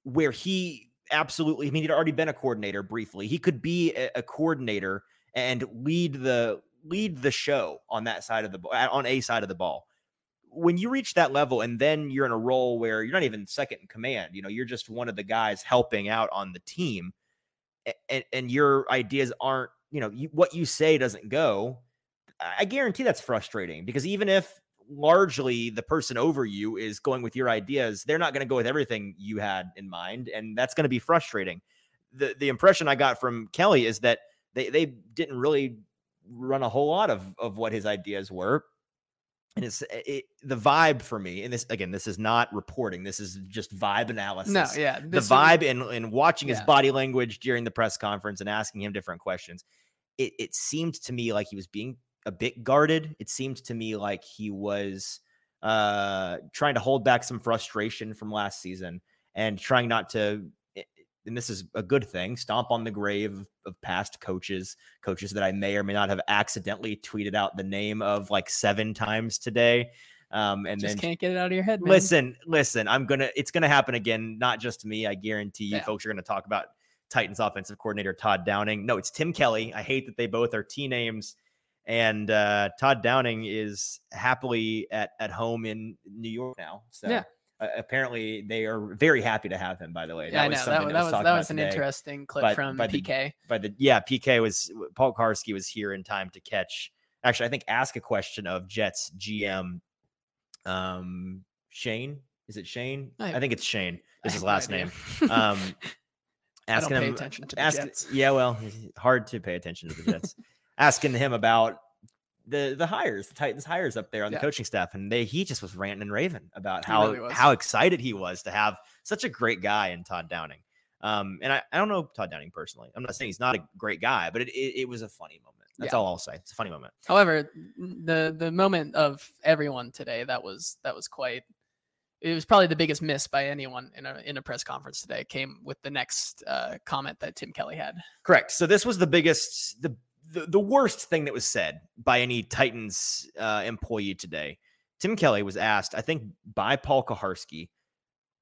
where he absolutely, I mean, he'd already been a coordinator briefly. He could be a, a coordinator and lead the lead the show on that side of the on a side of the ball. When you reach that level and then you're in a role where you're not even second in command, you know, you're just one of the guys helping out on the team and, and your ideas aren't, you know, you, what you say doesn't go. I guarantee that's frustrating because even if largely the person over you is going with your ideas, they're not going to go with everything you had in mind, and that's going to be frustrating. the The impression I got from Kelly is that they they didn't really run a whole lot of of what his ideas were, and it's it, the vibe for me. And this again, this is not reporting. This is just vibe analysis No, yeah, the vibe in in watching his body language during the press conference and asking him different questions it, it seemed to me like he was being a bit guarded it seemed to me like he was uh trying to hold back some frustration from last season and trying not to and this is a good thing stomp on the grave of past coaches coaches that i may or may not have accidentally tweeted out the name of like seven times today um and just then can't get it out of your head, man. Listen, listen, I'm gonna it's gonna happen again, not just to me. I guarantee you Yeah. folks are gonna talk about Titans offensive coordinator Todd Downing. No, it's Tim Kelly. I hate that they both are T names. And uh, Todd Downing is happily at, at home in New York now. So Yeah. Uh, apparently they are very happy to have him, by the way. yeah, I know that, something was that was that was an today interesting clip But- from but the- PK. by the yeah, PK was Paul Kuharsky was here in time to catch. Actually, I think ask a question of Jets GM. Um, Shane is it Shane? I I, think it's Shane. Is his last name? Um, asking pay him. attention to the ask, Jets. Yeah, well, hard to pay attention to the Jets. asking him about the the hires, the Titans hires up there on Yeah. the coaching staff, and they he just was ranting and raving about He how really how excited he was to have such a great guy in Todd Downing. Um, and I, I don't know Todd Downing personally. I'm not saying he's not a great guy, but it it, it was a funny moment. That's Yeah. all I'll say. It's a funny moment. However, the the moment of everyone today that was that was quite. It was probably the biggest miss by anyone in a in a press conference today. Came with the next uh, comment that Tim Kelly had. Correct. So this was the biggest, the the, the worst thing that was said by any Titans uh, employee today. Tim Kelly was asked, I think, by Paul Kuharsky,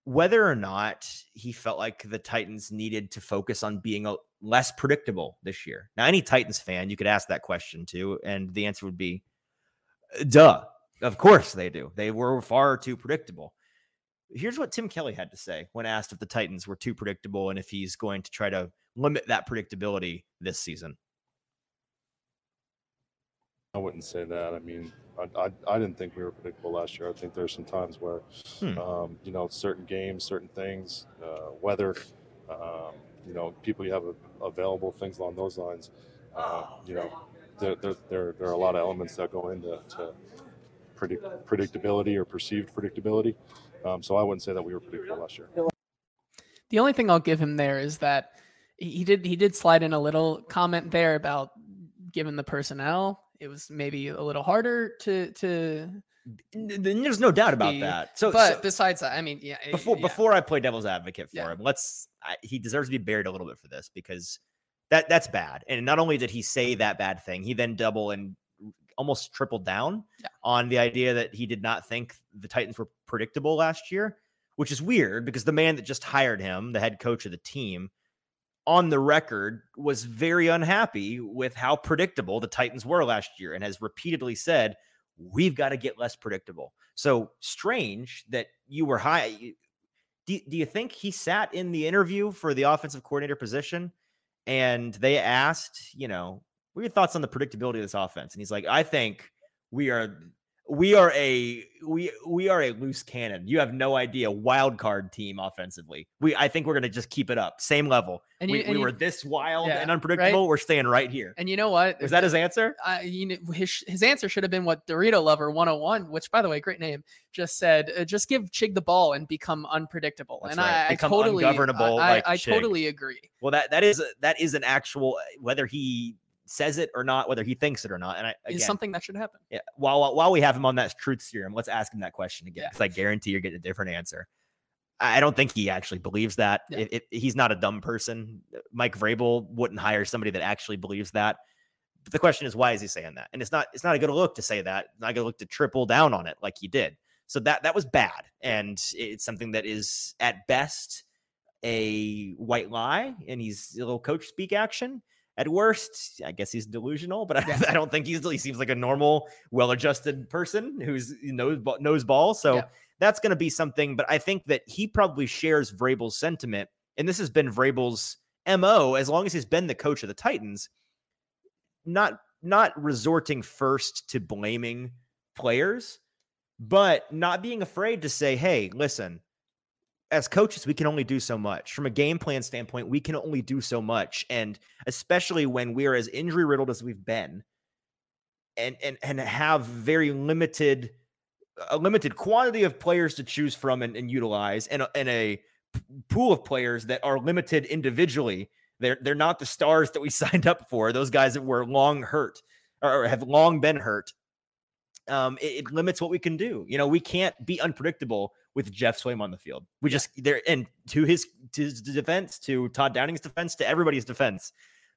whether or not he felt like the Titans needed to focus on being a, less predictable this year. Now, any Titans fan, you could ask that question to, and the answer would be, duh. Of course they do. They were far too predictable. Here's what Tim Kelly had to say when asked if the Titans were too predictable and if he's going to try to limit that predictability this season. I wouldn't say that. I mean, I, I, I didn't think we were predictable last year. I think there's some times where, Hmm. um, you know, certain games, certain things, uh, weather, um, you know, people you have a, available, things along those lines. Uh, you know, there, there, there, there are a lot of elements that go into to predict, predictability or perceived predictability. Um, so I wouldn't say that we were predictable last year. The only thing I'll give him there is that he did he did slide in a little comment there about given the personnel, it was maybe a little harder to to. There's no doubt about be- that. So, but so besides that, I mean, yeah. eh, before yeah. before I play devil's advocate for Yeah. him, let's I, he deserves to be buried a little bit for this because that that's bad. And not only did he say that bad thing, he then double and almost tripled down Yeah. on the idea that he did not think the Titans were predictable last year, which is weird because the man that just hired him, the head coach of the team, on the record was very unhappy with how predictable the Titans were last year and has repeatedly said, we've got to get less predictable. So strange that you were high. Do, do you think he sat in the interview for the offensive coordinator position and they asked, you know, what are your thoughts on the predictability of this offense? And he's like, I think we are we are a we we are a loose cannon. You have no idea wild card team offensively. We I think we're gonna just keep it up, same level. and we you, and we you- were this wild Yeah, and right? unpredictable. We're staying right here. and you know what? Is that his answer? I, you know, his his answer should have been what Dorito Lover 101, which by the way, great name, just said. Uh, just give Chig the ball and become unpredictable. That's and right. I, I totally, ungovernable I, like I, I totally agree. Well, that that is a, that is an actual whether he says it or not, whether he thinks it or not. And I Is something that should happen. yeah, while while- while we have him on that truth serum, let's ask him that question again Yeah. because I guarantee you're getting a different answer. I don't think he actually believes that. Yeah. If- if- he's not a dumb person. Uh, Mike Vrabel wouldn't hire somebody that actually believes that. But the question is, why is he saying that? And it's not it's not a good look to say that. It's not a good look to triple down on it like he did. So that that was bad, and it's something that is at best a white lie, and he's a little coach speak action. At worst, I guess he's delusional, but I, Yeah. I don't think he's he seems like a normal, well-adjusted person who's knows knows ball. So Yeah. that's going to be something. But I think that he probably shares Vrabel's sentiment, and this has been Vrabel's mo as long as he's been the coach of the Titans. Not not resorting first to blaming players, but not being afraid to say, "Hey, listen." As coaches, we can only do so much. From a game plan standpoint, we can only do so much. And especially when we're as injury riddled as we've been and and and have very limited a limited quantity of players to choose from and, and utilize and a, and a pool of players that are limited individually they're they're not the stars that we signed up for those guys that were long hurt or have long been hurt um it, it limits what we can do you know we can't be unpredictable with Geoff Swaim on the field we just there and to his to his defense to todd downing's defense to everybody's defense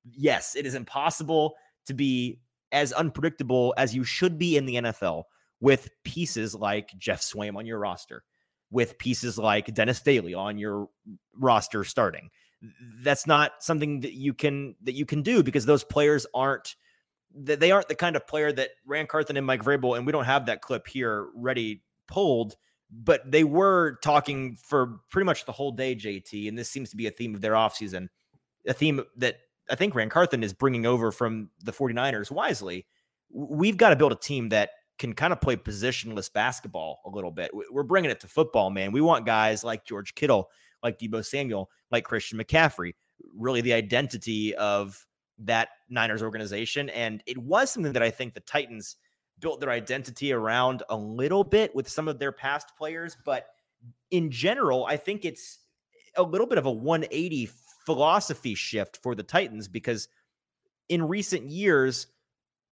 yes it is impossible to be as unpredictable as you should be in the NFL with pieces like Geoff Swaim on your roster, with pieces like Dennis Daley on your roster starting. That's not something that you can that you can do because those players aren't that they aren't the kind of player that Ran Carthon and Mike Vrabel, and we don't have that clip here ready pulled, but they were talking for pretty much the whole day, JT, and this seems to be a theme of their offseason, a theme that I think Ran Carthon is bringing over from the 49ers wisely. We've got to build a team that can kind of play positionless basketball a little bit. We're bringing it to football, man. We want guys like George Kittle, like Deebo Samuel, like Christian McCaffrey, really the identity of that Niners organization. And it was something that I think the Titans built their identity around a little bit with some of their past players. But in general, I think it's a little bit of a 180 philosophy shift for the Titans because in recent years,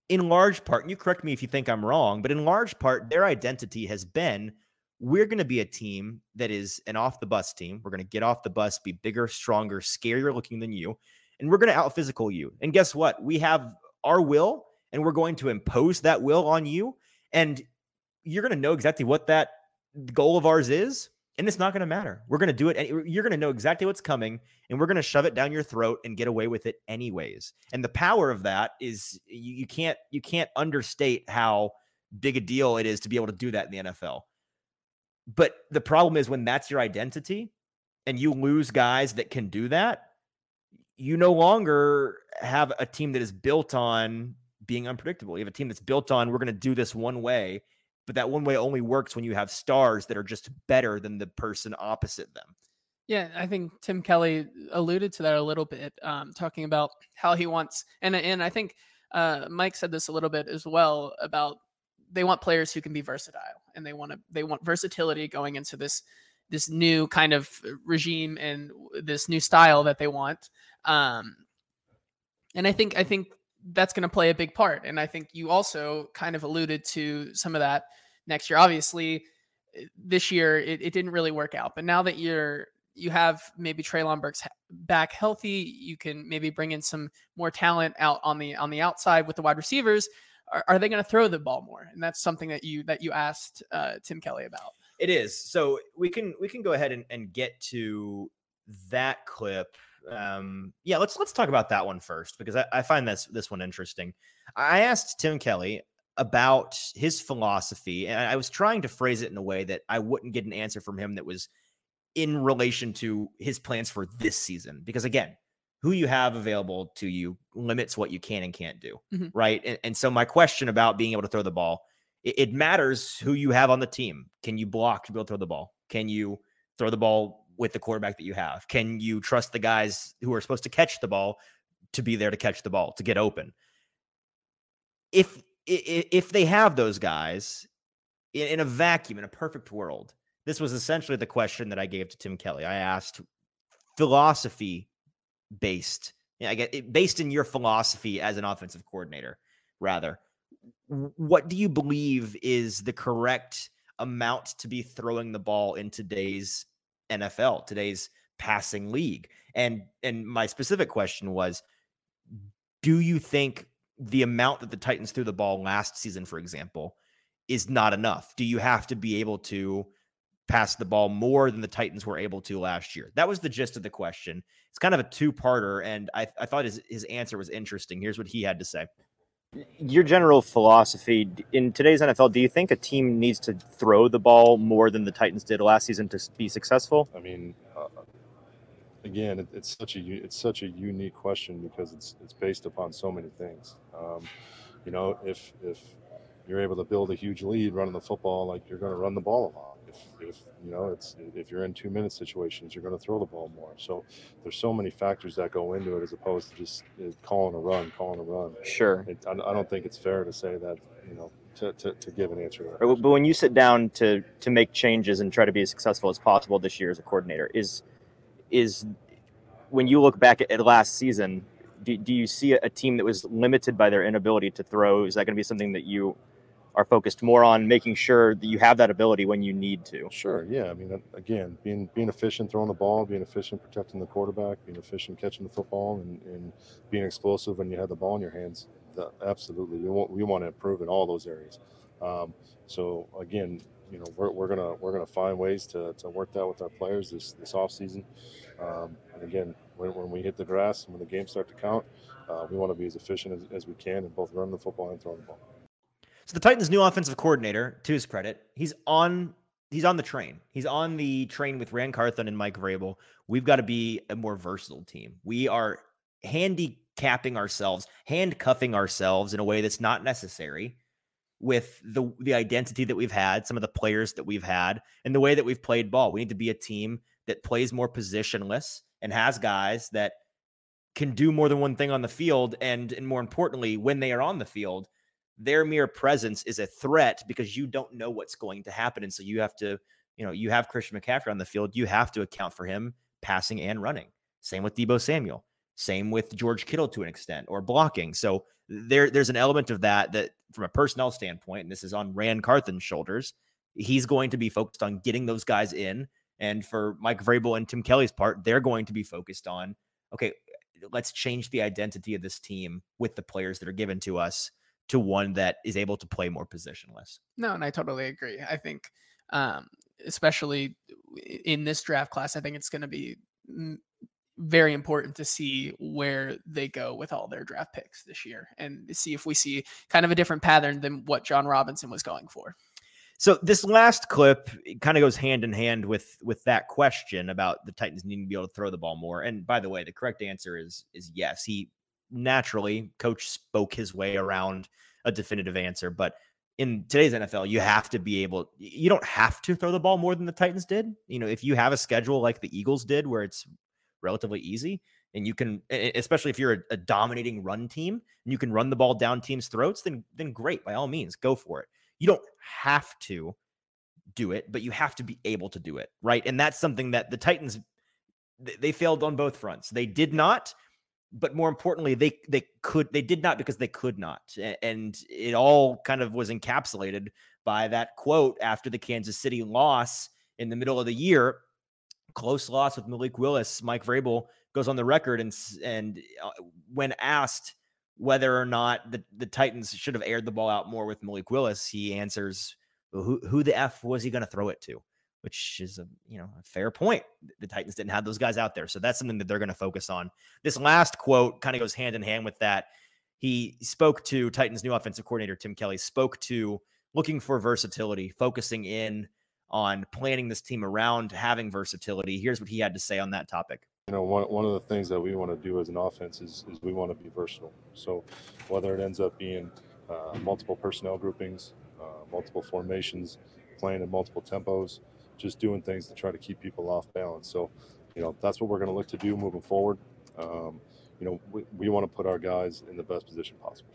in large part, and you correct me if you think I'm wrong, but in large part, their identity has been we're going to be a team that is an off the bus team. We're going to get off the bus, be bigger, stronger, scarier looking than you, and we're going to out physical you. And guess what? We have our will, and we're going to impose that will on you. And you're going to know exactly what that goal of ours is, and it's not going to matter. We're going to do it. And you're going to know exactly what's coming, and we're going to shove it down your throat and get away with it anyways. And the power of that is you, you can't you can't understate how big a deal it is to be able to do that in the NFL. But the problem is when that's your identity and you lose guys that can do that, you no longer have a team that is built on being unpredictable. You have a team that's built on we're going to do this one way, but that one way only works when you have stars that are just better than the person opposite them. Yeah, I think Tim Kelly alluded to that a little bit, um, talking about how he wants, and and I think uh, Mike said this a little bit as well about they want players who can be versatile, and they want to they want versatility going into this this new kind of regime and this new style that they want. Um, and I think I think that's going to play a big part. And I think you also kind of alluded to some of that next year. Obviously, eh, this year it, it didn't really work out, but now that you're you have maybe Treylon Burks back healthy, you can maybe bring in some more talent out on the on the outside with the wide receivers. Are, are they going to throw the ball more? And that's something that you that you asked uh, Tim Kelly about. It is. So we can we can go ahead and, and get to that clip. Um, yeah, let's let's talk about that one first because I, I find this this one interesting. I asked Tim Kelly about his philosophy, and I was trying to phrase it in a way that I wouldn't get an answer from him that was in relation to his plans for this season. Because again, who you have available to you limits what you can and can't do, mm-hmm. right? And, and so my question about being able to throw the ball it, it matters who you have on the team. Can you block to be able to throw the ball? Can you throw the ball with the quarterback that you have? Can you trust the guys who are supposed to catch the ball to be there to catch the ball, to get open? If if they have those guys in a vacuum, in a perfect world, this was essentially the question that I gave to Tim Kelly. I asked philosophy based, I get based in your philosophy as an offensive coordinator, rather what do you believe is the correct amount to be throwing the ball in today's NFL, today's passing league? And and my specific question was do you think the amount that the Titans threw the ball last season for example is not enough? Do you have to be able to pass the ball more than the Titans were able to last year? That was the gist of the question. It's kind of a two-parter and I, I thought his his answer was interesting. Here's what he had to say your general philosophy in today's NFL, do you think a team needs to throw the ball more than the Titans did last season to be successful? I mean, uh, again, it, it's such a it's such a unique question because it's it's based upon so many things. Um, you know, if if you're able to build a huge lead running the football, like you're going to run the ball a lot if, if you know it's if you're in two minute situations you're going to throw the ball more. So there's so many factors that go into it as opposed to just uh, calling a run calling a run. Sure. It, I, I, don't think it's fair to say that you know to, to, to give an answer but when you sit down to to make changes and try to be as successful as possible this year as a coordinator is is when you look back at, at last season do, do you see a, a team that was limited by their inability to throw? Is that going to be something that you are focused more on making sure that you have that ability when you need to. Sure. Yeah. I mean, again, being being efficient throwing the ball, being efficient protecting the quarterback, being efficient catching the football, and, and being explosive when you have the ball in your hands. The, absolutely, we want we want to improve in all those areas. Um, so again, you know, we're, we're gonna we're gonna find ways to, to work that with our players this this off season. Um, and again, when, when we hit the grass and when the games start to count, uh, we want to be as efficient as, as we can in both running the football and throwing the ball. So the Titans' new offensive coordinator, to his credit, he's on he's on the train. He's on the train with Ran Carthon and Mike Vrabel. We've got to be a more versatile team. We are handicapping ourselves, handcuffing ourselves in a way that's not necessary with the the identity that we've had, some of the players that we've had, and the way that we've played ball. We need to be a team that plays more positionless and has guys that can do more than one thing on the field and and more importantly, when they are on the field, their mere presence is a threat because you don't know what's going to happen. And so you have to, you know, you have Christian McCaffrey on the field. You have to account for him passing and running. Same with Deebo Samuel. Same with George Kittle to an extent or blocking. So there, there's an element of that that from a personnel standpoint, and this is on Ran Carthon's shoulders, he's going to be focused on getting those guys in. And for Mike Vrabel and Tim Kelly's part, they're going to be focused on, okay, let's change the identity of this team with the players that are given to us to one that is able to play more positionless. No, and I totally agree. I think, um, especially in this draft class, I think it's going to be very important to see where they go with all their draft picks this year and see if we see kind of a different pattern than what Jon Robinson was going for. So this last clip kind of goes hand in hand with with that question about the Titans needing to be able to throw the ball more. And by the way, the correct answer is is yes. He naturally, coach spoke his way around a definitive answer. But in today's NFL, you have to be able, you don't have to throw the ball more than the Titans did. You know, if you have a schedule like the Eagles did, where it's relatively easy, and you can, especially if you're a, a dominating run team and you can run the ball down teams' throats, then then great, by all means, go for it. You don't have to do it, but you have to be able to do it, right? And that's something that the Titans they failed on both fronts. They did not, but more importantly, they they could they did not because they could not, and it all kind of was encapsulated by that quote after the Kansas City loss in the middle of the year, close loss with Malik Willis. Mike Vrabel goes on the record and and uh, when asked whether or not the, the Titans should have aired the ball out more with Malik Willis, he answers, "Who who the f was he going to throw it to?" Which is a you know a fair point. The Titans didn't have those guys out there, so that's something that they're going to focus on. This last quote kind of goes hand in hand with that. He spoke to Titans' new offensive coordinator Tim Kelly. Spoke to looking for versatility, focusing in on planning this team around having versatility. Here's what he had to say on that topic. You know, one, one of the things that we want to do as an offense is, is we want to be versatile. So whether it ends up being uh, multiple personnel groupings, uh, multiple formations, playing in multiple tempos, just doing things to try to keep people off balance. So, you know, that's what we're going to look to do moving forward. Um, you know, we, we want to put our guys in the best position possible.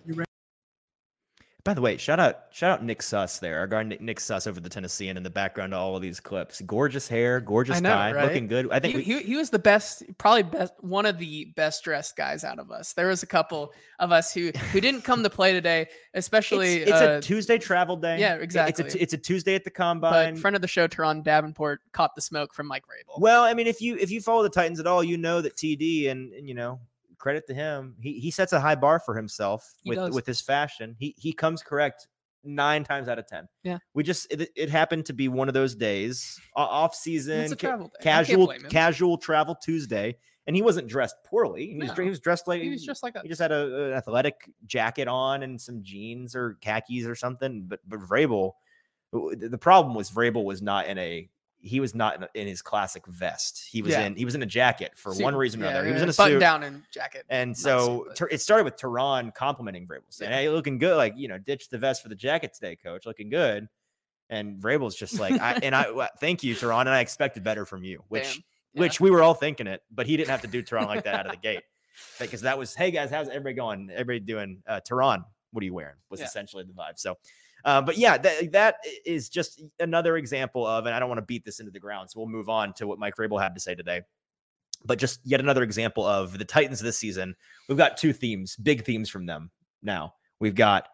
By the way, shout out shout out Nick Suss there, our guy Nick, Suss over the Tennessean in the background to all of these clips. Gorgeous hair, gorgeous know, tie, right? looking good. I think he, we, he, he was the best, probably best, one of the best dressed guys out of us. There was a couple of us who who didn't come to play today, especially. it's, it's uh, a Tuesday travel day. yeah, exactly. It's a it's a Tuesday at the but combine. friend of the show, Turron Davenport, caught the smoke from Mike Vrabel. Well, I mean, if you if you follow the Titans at all, you know that TD and, and you know credit to him, he he sets a high bar for himself He with does. with his fashion. He he comes correct nine times out of ten. Yeah. we just it, it happened to be one of those days off season, ca- travel day. I can't casual casual travel Tuesday, and he wasn't dressed poorly. He was, No. dre- he was dressed like He was just like a he just had a, an athletic jacket on and some jeans or khakis or something. But but Vrabel, the the problem was Vrabel was not in a he was not in, in his classic vest. He was Yeah. in he was in a jacket for one reason or Yeah, another. He was in a button suit. down and jacket. And so suit, but- it started with Turron complimenting Vrabel, saying. "Hey, looking good. Like you know, ditch the vest for the jacket today, coach. Looking good." And Vrabel's just like, I, and I thank you, Turron, and I expected better from you, which Yeah. which we were all thinking it, but he didn't have to do Turron like that out of the gate because that was, hey guys, how's everybody going? Everybody doing? Uh, Turron, what are you wearing? Was essentially the vibe. So, uh, but yeah, that that is just another example of, and I don't want to beat this into the ground, so we'll move on to what Mike Vrabel had to say today. But just yet another example of the Titans this season. We've got two themes, big themes from them. Now we've got,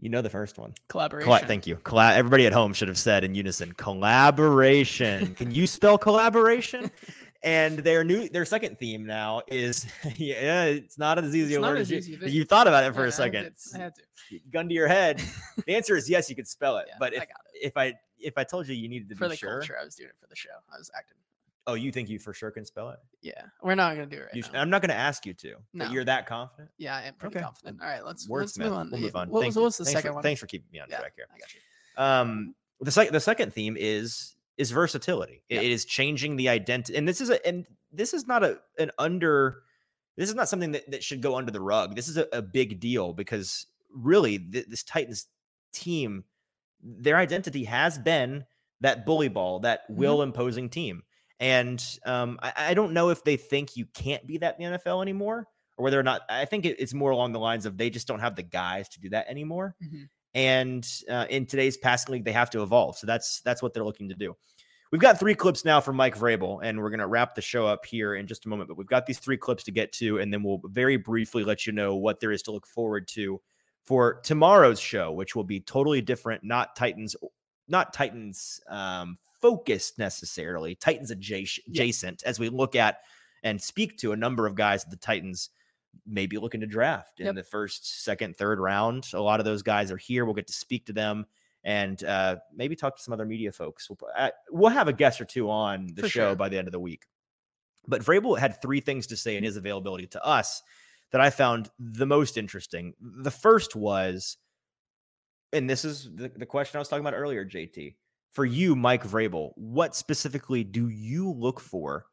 you know, the first one. collaboration. Colla- thank you. Colla- everybody at home should have said in unison, collaboration. Can you spell collaboration? And their new, their second theme now is, yeah, it's not as easy It's a word as you, you thought about it for Yeah, a I second. I had to. Gun to your head. the answer is yes, you could spell it. Yeah, but if got it. if I if I told you you needed to For be the sure, culture, I was doing it for the show. I was acting. oh, you think you for sure can spell it? Yeah, we're not gonna do it right You now. I'm not going to ask you to. No. But you're that confident. Yeah, I am pretty Okay. confident. All right, let's Wordsmith. let's move on. We'll move on. What was, what was the thanks second for, one? Thanks for keeping me on Yeah, track here. I got you. um the second the second theme is is versatility Yeah. it is changing the identity and this is a and this is not a an under this is not something that, that should go under the rug this is a, a big deal because really th- this titans team their identity has been that bully ball that Mm-hmm. will imposing team and um I, I don't know if they think you can't be that in the nfl anymore or whether or not i think it, it's more along the lines of they just don't have the guys to do that anymore Mhm. And uh, in today's passing league they have to evolve so that's that's what they're looking to do we've got three clips now from mike vrabel and we're going to wrap the show up here in just a moment but we've got these three clips to get to and then we'll very briefly let you know what there is to look forward to for tomorrow's show which will be totally different not titans not titans um focused necessarily titans adjacent, Yeah. adjacent as we look at and speak to a number of guys that the titans may be looking to draft in Yep. the first, second, third round. A lot of those guys are here. We'll get to speak to them and uh, maybe talk to some other media folks. We'll, uh, we'll have a guest or two on the For show sure. by the end of the week. But Vrabel had three things to say in his availability to us that I found the most interesting. The first was, and this is the, the question I was talking about earlier, JT. For you, Mike Vrabel, what specifically do you look for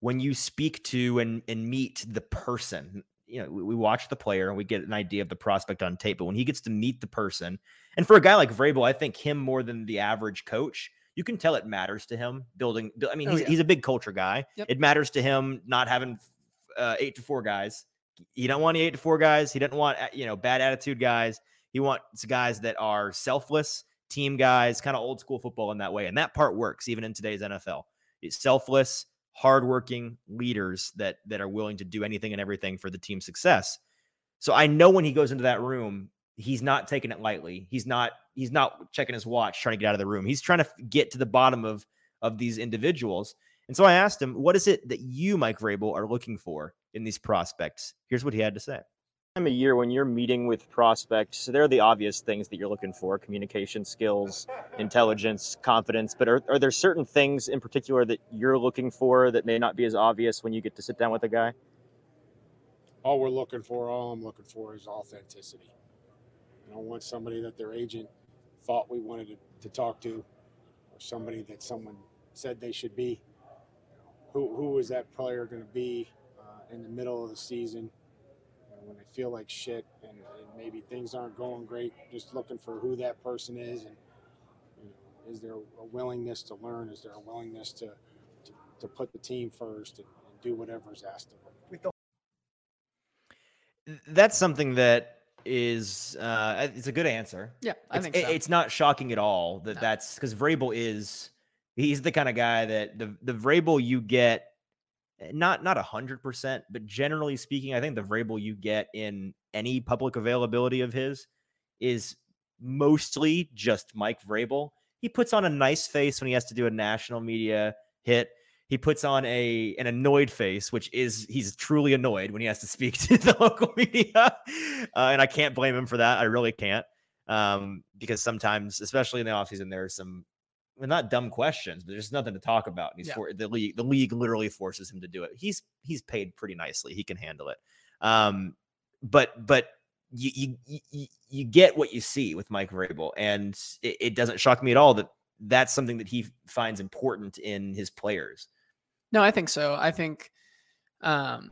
when you speak to and, and meet the person? You know, we, we watch the player and we get an idea of the prospect on tape, but when he gets to meet the person, and for a guy like Vrabel, I think him more than the average coach, you can tell it matters to him building. I mean, Oh, he's, yeah. he's a big culture guy. Yep. It matters to him not having uh, eight to four guys. He don't want any eight to four guys. He doesn't want uh, you know bad attitude guys. He wants guys that are selfless, team guys, kind of old school football in that way. And that part works even in today's NFL. It's selfless, hardworking leaders that that are willing to do anything and everything for the team's success. So I know when he goes into that room, he's not taking it lightly. He's not he's not checking his watch trying to get out of the room. He's trying to get to the bottom of of these individuals. And so I asked him, what is it that you, Mike Vrabel, are looking for in these prospects? Here's what he had to say. Time of year when you're meeting with prospects, there are the obvious things that you're looking for: communication skills, intelligence, confidence. But are, are there certain things in particular that you're looking for that may not be as obvious when you get to sit down with a guy? All we're looking for, all I'm looking for, is authenticity. I don't want somebody that their agent thought we wanted to, to talk to, or somebody that someone said they should be. Who who is that player going to be uh, in the middle of the season? When they feel like shit and, and, maybe things aren't going great, just looking for who that person is and you know, is there a willingness to learn? Is there a willingness to to, to put the team first and, and do whatever's asked of them? That's something that is uh it's a good answer. Yeah, I it's, think so. it's not shocking at all that no. that's because Vrabel is he's the kind of guy that the the Vrabel you get not not a hundred percent, but generally speaking, I think the Vrabel you get in any public availability of his is mostly just Mike Vrabel. He puts on a nice face when he has to do a national media hit. He puts on a an annoyed face, which is he's truly annoyed when he has to speak to the local media, uh, and I can't blame him for that. I really can't, um, because sometimes, especially in the offseason, there's some well, not dumb questions, but there's nothing to talk about. And he's yeah. for the league. The league literally forces him to do it. He's he's paid pretty nicely. He can handle it. Um, but but you you you, you get what you see with Mike Vrabel, and it, it doesn't shock me at all that that's something that he finds important in his players. No, I think so. I think um,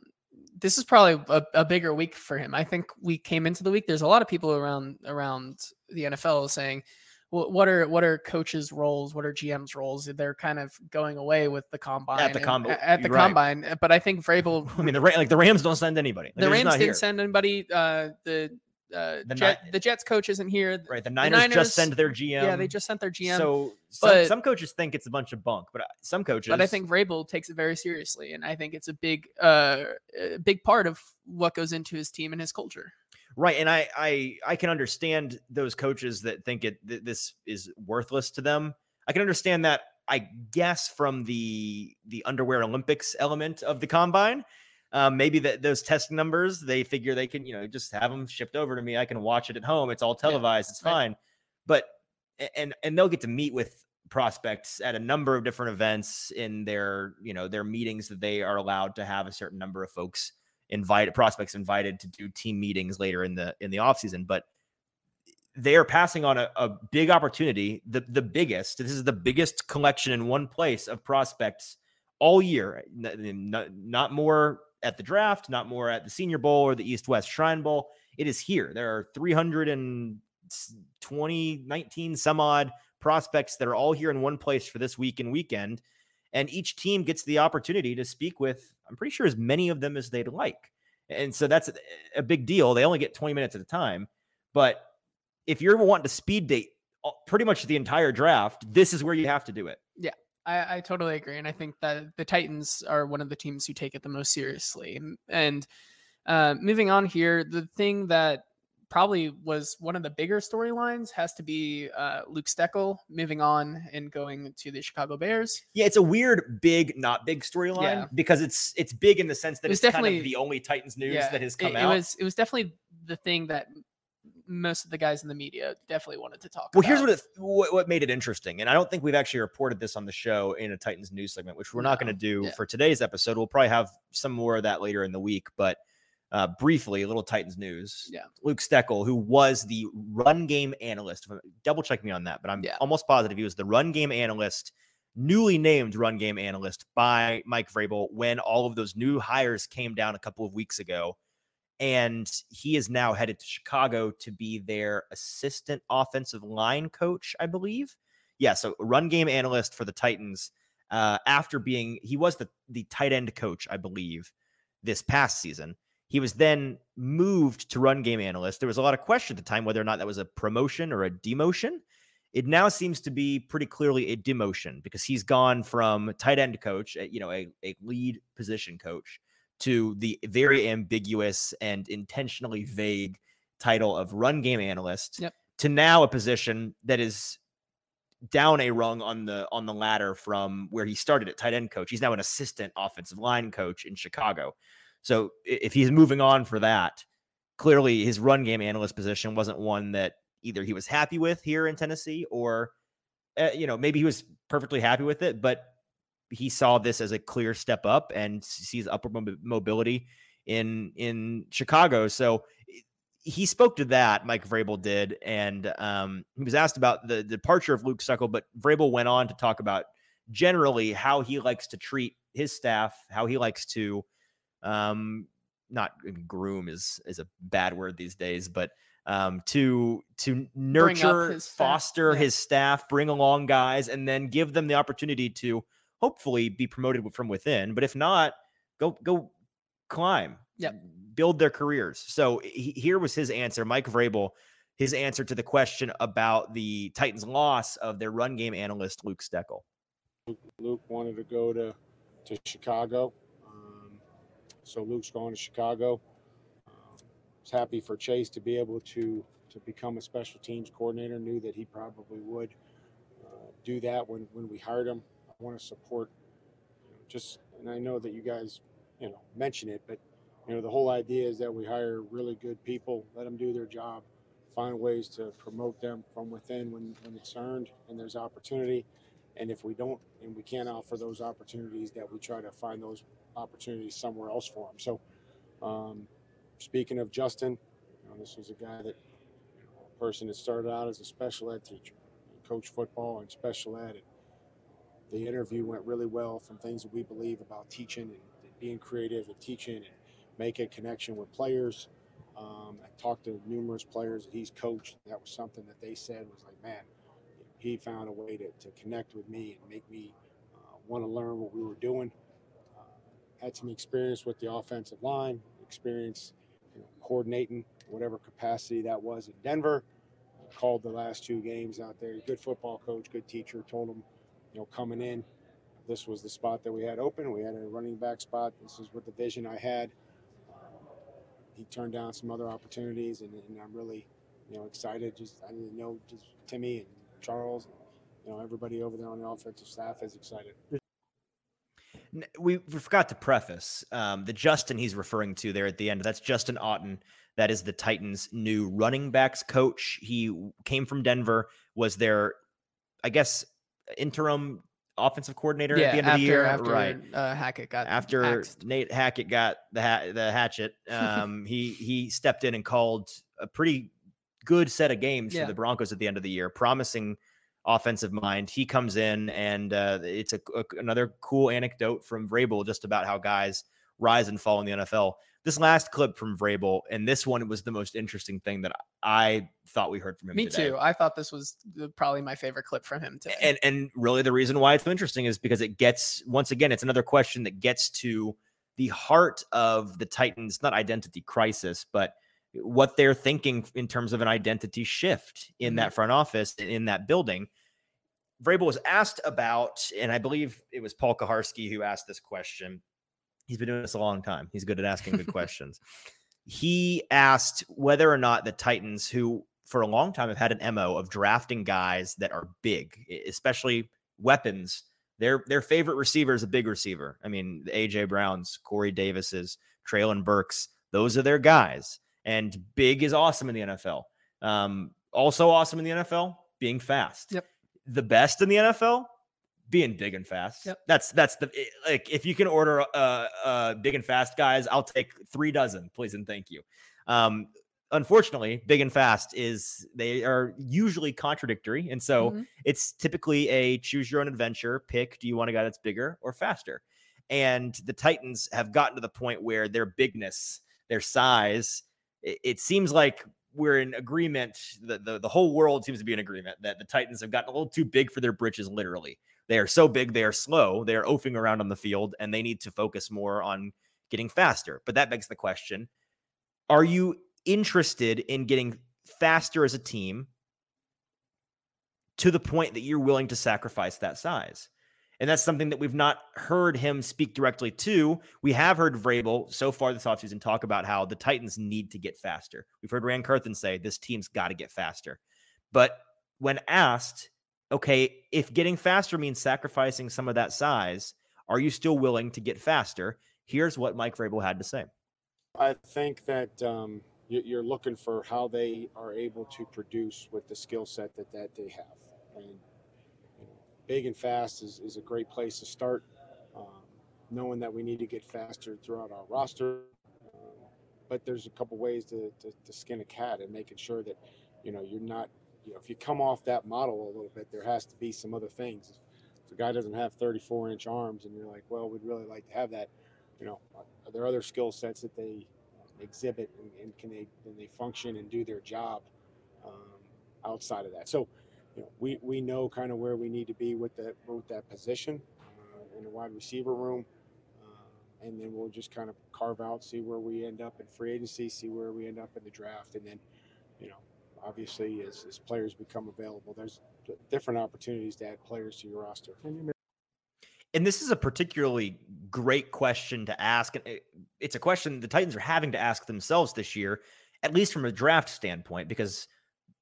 this is probably a, a, bigger week for him. I think we came into the week. There's a lot of people around around the NFL saying what are what are coaches' roles? What are GM's roles? They're kind of going away with the combine at the combine. At the combine, but I think Vrabel. I mean, the like the Rams don't send anybody. Like, the Rams didn't here. send anybody. Uh, the uh, the, Jet, the Jets coach isn't here. Right. The Niners, the Niners, just send their GM. Yeah, they just sent their GM. So some, but, some coaches think it's a bunch of bunk, but uh, some coaches. But I think Vrabel takes it very seriously, and I think it's a big, uh, a big part of what goes into his team and his culture. Right, and I I I can understand those coaches that think it th- this is worthless to them. I can understand that. I guess from the the underwear Olympics element of the combine, um, maybe that those test numbers they figure they can you know just have them shipped over to me. I can watch it at home. It's all televised. Yeah, it's right. fine. But and and they'll get to meet with prospects at a number of different events in their you know their meetings that they are allowed to have a certain number of folks invited prospects invited to do team meetings later in the in the offseason but they are passing on a, a big opportunity the the biggest this is the biggest collection in one place of prospects all year. Not, not more at the draft not more at the senior bowl or the east west shrine bowl. It is here. There are 320 19 some odd prospects that are all here in one place for this week and weekend and each team gets the opportunity to speak with i'm pretty sure as many of them as they'd like and so that's a big deal they only get 20 minutes at a time but if you're wanting to speed date pretty much the entire draft this is where you have to do it. Yeah I, I totally agree and i think that the titans are one of the teams who take it the most seriously and uh, moving on here the thing that probably was one of the bigger storylines has to be uh, Luke Steckel moving on and going to the Chicago Bears. Yeah, it's a weird, big, not big storyline yeah. because it's it's big in the sense that it it's definitely kind of the only Titans news yeah, that has come it, out. It was it was definitely the thing that most of the guys in the media definitely wanted to talk well, about. here's what, it, what, what made it interesting, and I don't think we've actually reported this on the show in a Titans news segment, which we're no. not going to do yeah. for today's episode. We'll probably have some more of that later in the week, but uh, briefly, a little Titans news. Yeah. Luke Steckel, who was the run game analyst, double check me on that, but I'm yeah. almost positive he was the run game analyst, newly named run game analyst by Mike Vrabel when all of those new hires came down a couple of weeks ago. And he is now headed to Chicago to be their assistant offensive line coach, I believe. Yeah, so run game analyst for the Titans. Uh, after being, he was the the tight end coach, I believe, this past season he was then moved to run game analyst. There was a lot of question at the time whether or not that was a promotion or a demotion. it now seems to be pretty clearly a demotion because he's gone from tight end coach, uh, you know, a, a lead position coach, to the very ambiguous and intentionally vague title of run game analyst Yep. to now a position that is down a rung on the on the ladder from where he started at tight end coach. He's now an assistant offensive line coach in Chicago. So if he's moving on for that, clearly his run game analyst position wasn't one that either he was happy with here in Tennessee or uh, you know maybe he was perfectly happy with it, but he saw this as a clear step up and sees upward mobi- mobility in in Chicago. So he spoke to that. Mike Vrabel did, and um, he was asked about the departure of Luke Steckel, but Vrabel went on to talk about generally how he likes to treat his staff, how he likes to um, not groom is is a bad word these days, but um, to to nurture, his foster yeah. his staff, bring along guys, and then give them the opportunity to hopefully be promoted from within. But if not, go go climb, yeah, build their careers. So he, here was his answer, Mike Vrabel. His answer to the question about the Titans' loss of their run game analyst Luke Steckel. Luke wanted to go to to Chicago, so Luke's going to Chicago. Um, was happy for Chase to be able to to become a special teams coordinator. Knew that he probably would uh, do that when when we hired him. I want to support, you know, just and I know that you guys, you know, mention it, but you know the whole idea is that we hire really good people, let them do their job, find ways to promote them from within when when it's earned and there's opportunity and if we don't and we can't offer those opportunities that we try to find those opportunities somewhere else for him. so um, speaking of justin you know, this was a guy that a person that started out as a special ed teacher coached football and special ed and the interview went really well from things that we believe about teaching and, being creative and teaching and making a connection with players um, i talked to numerous players that he's coached that was something that they said was like man he found a way to, to connect with me and make me uh, want to learn what we were doing. Had some experience with the offensive line, experience you know, coordinating whatever capacity that was in Denver. Called the last two games out there. Good football coach, good teacher. Told him, you know, coming in, this was the spot that we had open. We had a running back spot. This is what the vision I had. He turned down some other opportunities, and, and I'm really, you know, excited. Just I didn't know just Timmy and Charles, and, you know, everybody over there on the offensive staff is excited. We forgot to preface um, the Justin he's referring to there at the end. That's Justin Outten. That is the Titans' new running backs coach. He came from Denver, was their, I guess, interim offensive coordinator yeah, at the end after, of the year. after right. uh, Hackett got after axed. Nate Hackett got the ha- the hatchet, um, he he stepped in and called a pretty good set of games Yeah. for the Broncos at the end of the year, promising offensive mind. He comes in and uh, it's a, a- another cool anecdote from Vrabel just about how guys rise and fall in the NFL. This last clip from Vrabel and this one was the most interesting thing that I thought we heard from him. Me today. too. I thought this was the- probably my favorite clip from him today. And and really the reason why it's so interesting is because it gets once again it's another question that gets to the heart of the Titans not identity crisis but what they're thinking in terms of an identity shift in mm-hmm. that front office in that building. Vrabel was asked about, and I believe it was Paul Kuharsky who asked this question. He's been doing this a long time. He's good at asking good questions. He asked whether or not the Titans, who for a long time have had an MO of drafting guys that are big, especially weapons. Their their favorite receiver is a big receiver. I mean, AJ Browns, Corey Davis's, Treylon Burks, those are their guys. And big is awesome in the NFL. Um, also awesome in the NFL, being fast. Yep. The best in the NFL, being big and fast. Yep. That's that's the like if you can order uh uh big and fast guys, I'll take three dozen, please and thank you. Um unfortunately, big and fast is they are usually contradictory. And so Mhm. it's typically a choose your own adventure pick. Do you want a guy that's bigger or faster? And the Titans have gotten to the point where their bigness, their size, it, seems like we're in agreement. The, the the whole world seems to be in agreement that the Titans have gotten a little too big for their britches, literally. They are so big, they are slow, they are oafing around on the field, and they need to focus more on getting faster. But that begs the question Are you interested in getting faster as a team to the point that you're willing to sacrifice that size. And that's something that we've not heard him speak directly to. We have heard Vrabel so far this offseason talk about how the Titans need to get faster. We've heard Ran Carthon say this team's got to get faster. But when asked, okay, if getting faster means sacrificing some of that size, are you still willing to get faster? Here's what Mike Vrabel had to say. I think that um, you're looking for how they are able to produce with the skill set that, that they have. And big and fast is, is a great place to start. Um, knowing that we need to get faster throughout our roster, um, but there's a couple ways to, to, to, skin a cat and making sure that you know you're not you know if you come off that model a little bit, there has to be some other things. If a guy doesn't have 34 inch arms and you're like, well, we'd really like to have that, you know, are there other skill sets that they exhibit and, and can they can they function and do their job um, outside of that? So you know, we, we know kind of where we need to be with that with that position uh, in the wide receiver room, uh, and then we'll just kind of carve out, see where we end up in free agency, see where we end up in the draft, and then, you know, obviously as, as players become available, there's different opportunities to add players to your roster. And this is a particularly great question to ask. And it's a question the Titans are having to ask themselves this year, at least from a draft standpoint, because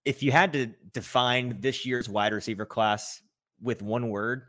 if you had to define this year's wide receiver class with one word,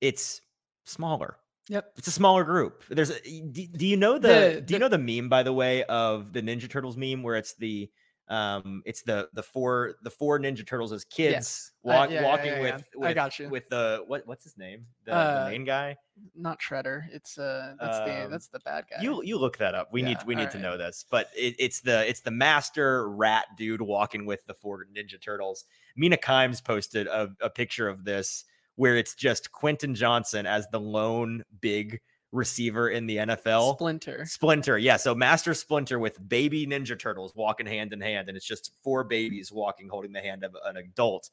it's smaller. Yep. It's a smaller group. There's a, do, do you know the, the, do you know the meme by the way of the Ninja Turtles meme where it's the um it's the the four the four ninja turtles as kids yes. walk, uh, yeah, walking yeah, yeah, with, with i got you. with the what what's his name? The, uh, the main guy? not shredder. It's uh that's um, the that's the bad guy. you you look that up. We need we need to know this. But it, it's the it's the master rat dude walking with the four ninja turtles. Mina kimes posted a, a picture of this where it's just quentin johnston as the lone big receiver in the NFL. Splinter. Splinter. Yeah. So Master Splinter with baby Ninja Turtles walking hand in hand. And it's just four babies walking, holding the hand of an adult.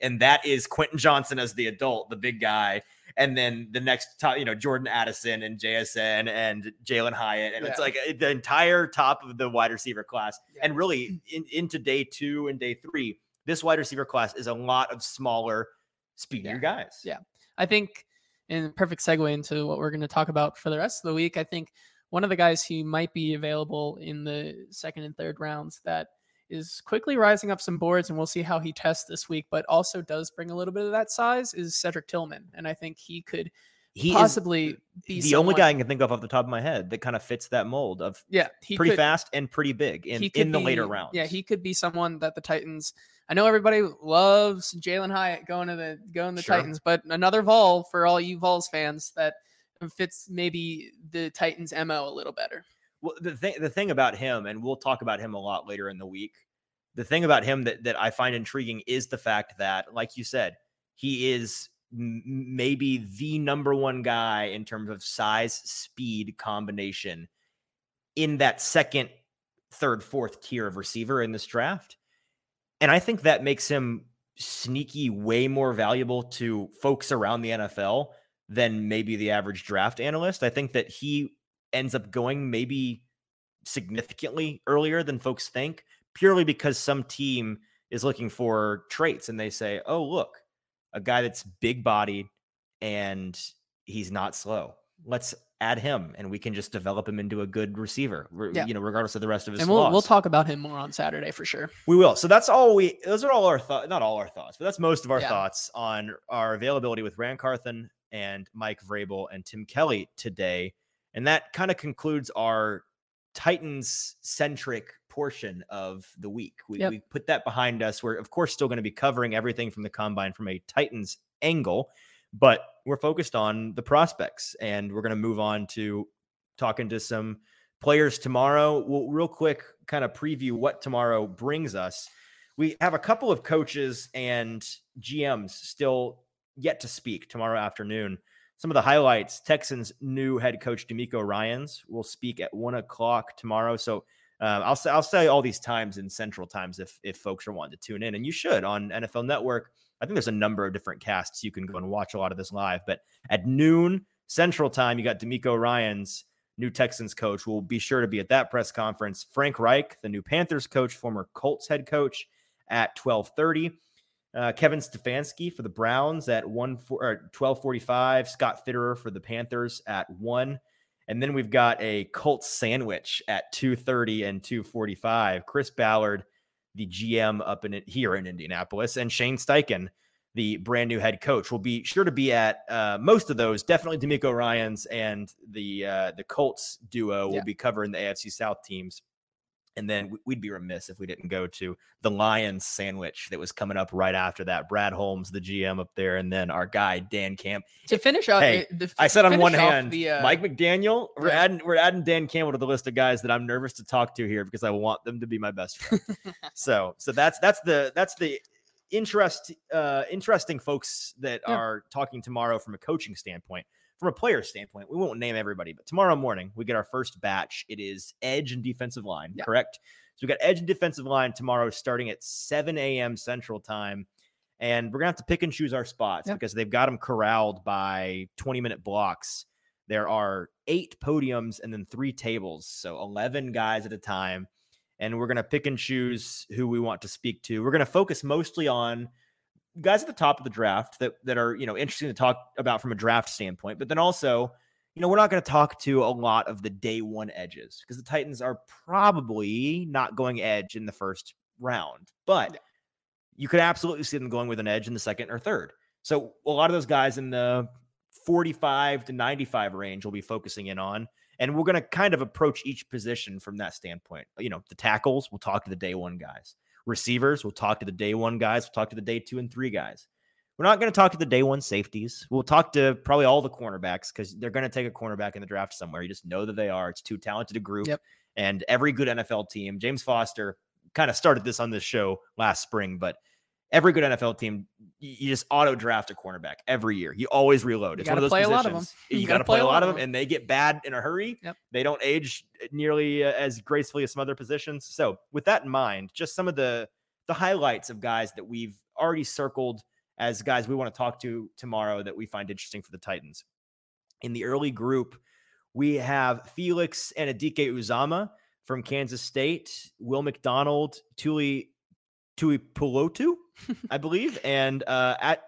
And that is Quentin Johnston as the adult, the big guy. And then the next top, you know, Jordan Addison and JSN and Jalin Hyatt. And yeah. it's like uh, the entire top of the wide receiver class. Yeah. And really in, into day two and day three, this wide receiver class is a lot of smaller, speedier yeah. guys. Yeah. I think and perfect segue into what we're going to talk about for the rest of the week. I think one of the guys who might be available in the second and third rounds that is quickly rising up some boards, and we'll see how he tests this week, but also does bring a little bit of that size is Cedric Tillman. And I think he could he possibly be the someone, only guy I can think of off the top of my head that kind of fits that mold of yeah, pretty could, fast and pretty big in, in the be, later rounds. Yeah, he could be someone that the Titans I know everybody loves Jalin Hyatt going to the going to the sure. Titans, but another Vol for all you Vols fans that fits maybe the Titans mo a little better. Well, the thing the thing about him, and we'll talk about him a lot later in the week. The thing about him that that I find intriguing is the fact that, like you said, he is maybe the number one guy in terms of size speed combination in that second, third, fourth tier of receiver in this draft. And I think that makes him sneaky way more valuable to folks around the NFL than maybe the average draft analyst. I think that he ends up going maybe significantly earlier than folks think, purely because some team is looking for traits and they say, oh, look, a guy that's big bodied and he's not slow. Let's add him and we can just develop him into a good receiver, yeah. you know, regardless of the rest of his And we'll, we'll talk about him more on Saturday for sure. We will. So that's all we, those are all our thoughts, not all our thoughts, but that's most of our yeah. thoughts on our availability with Ran Carthon and Mike Vrabel and Tim Kelly today. And that kind of concludes our Titans centric portion of the week. We, yep. we put that behind us. We're, of course, still going to be covering everything from the combine from a Titans angle. But we're focused on the prospects, and we're going to move on to talking to some players tomorrow. We'll real quick kind of preview what tomorrow brings us. We have a couple of coaches and GMs still yet to speak tomorrow afternoon. Some of the highlights Texans' new head coach, DeMeco Ryans, will speak at one o'clock tomorrow. So um, I'll say I'll say all these times in Central times if if folks are wanting to tune in, and you should on NFL Network. I think there's a number of different casts you can go and watch a lot of this live. But at noon Central Time, you got DeMeco Ryans, new Texans coach. We'll be sure to be at that press conference. Frank Reich, the new Panthers coach, former Colts head coach, at 12:30. Uh, Kevin Stefanski for the Browns at one or twelve forty five. Scott Fitterer for the Panthers at one, and then we've got a Colts sandwich at two thirty and two forty five. Chris Ballard, the GM up in here in Indianapolis, and Shane Steichen, the brand new head coach, will be sure to be at uh, most of those. Definitely DeMeco Ryans and the uh, the Colts duo will Yeah. be covering the AFC South teams. And then we- we'd be remiss if we didn't go to the Lions sandwich that was coming up right after that. Brad Holmes, the GM up there, and then our guy Dan Camp. To finish out, Hey, uh, the, I said on one hand, the, uh, Mike McDaniel. We're yeah. adding we're adding Dan Campbell to the list of guys that I'm nervous to talk to here because I want them to be my best friend. so so that's that's the that's the interest uh interesting folks that Yeah. are talking tomorrow from a coaching standpoint. From a player standpoint, we won't name everybody, but tomorrow morning we get our first batch. It is edge and defensive line, Yeah. correct? So we got edge and defensive line tomorrow starting at 7 a.m. Central Time. And we're gonna have to pick and choose our spots Yeah. because they've got them corralled by 20 minute blocks. There are eight podiums and then three tables, so 11 guys at a time. And we're gonna pick and choose who we want to speak to. We're gonna focus mostly on guys at the top of the draft that that are you know interesting to talk about from a draft standpoint, but then also you know, we're not going to talk to a lot of the day one edges because the Titans are probably not going edge in the first round, but you could absolutely see them going with an edge in the second or third. So a lot of those guys in the 45 to 95 range will be focusing in on. And we're going to kind of approach each position from that standpoint. You know, the tackles, we'll talk to the day one guys. Receivers, we'll talk to the day one guys. We'll talk to the day two and three guys. We're not going to talk to the day one safeties. We'll talk to probably all the cornerbacks because they're going to take a cornerback in the draft somewhere. You just know that they are. It's too talented a group. Yep. And every good NFL team, James Foster kind of started this on this show last spring, but every good NFL team, you just auto draft a cornerback every year. You always reload. It's one of those play a lot of positions. You You, got play a lot of them, and they get bad in a hurry. Yep. They don't age nearly uh, as gracefully as some other positions. So, with that in mind, just some of the the highlights of guys that we've already circled as guys we want to talk to tomorrow that we find interesting for the Titans. In the early group, we have Felix Anudike-Uzomah from Kansas State, Will McDonald, Tuli Tuipulotu, I believe, and uh, at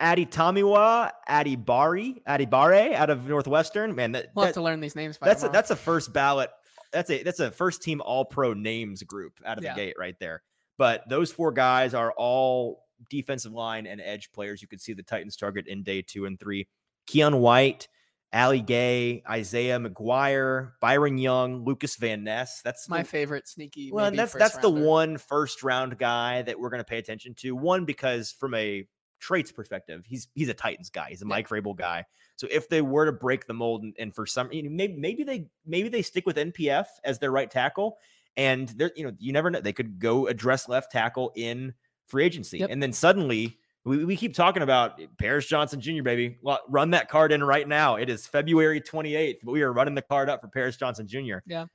Adi Tamiwa, Adi Bari, Adi Bare out of Northwestern. Man, that, We'll have to learn these names. By that's a, that's a first ballot. That's a that's a first team All Pro names group out of Yeah. the gate right there. But those four guys are all defensive line and edge players. You could see the Titans target in day two and three. Keon White, Ali Gaye, Isaiah McGuire, Byron Young, Lucas Van Ness. That's my the- favorite sneaky. well, that's that's the one first round guy that we're going to pay attention to. One because from a traits perspective, he's he's a Titans guy. He's a Yeah. Mike Vrabel guy. So if they were to break the mold and, and for some, you know, maybe maybe they maybe they stick with NPF as their right tackle, and they're you know you never know they could go address left tackle in free agency, Yep. and then suddenly. We, we keep talking about Paris Johnson Jr., baby. Well, run that card in right now. It is February 28th, but we are running the card up for Paris Johnson Jr. Yeah.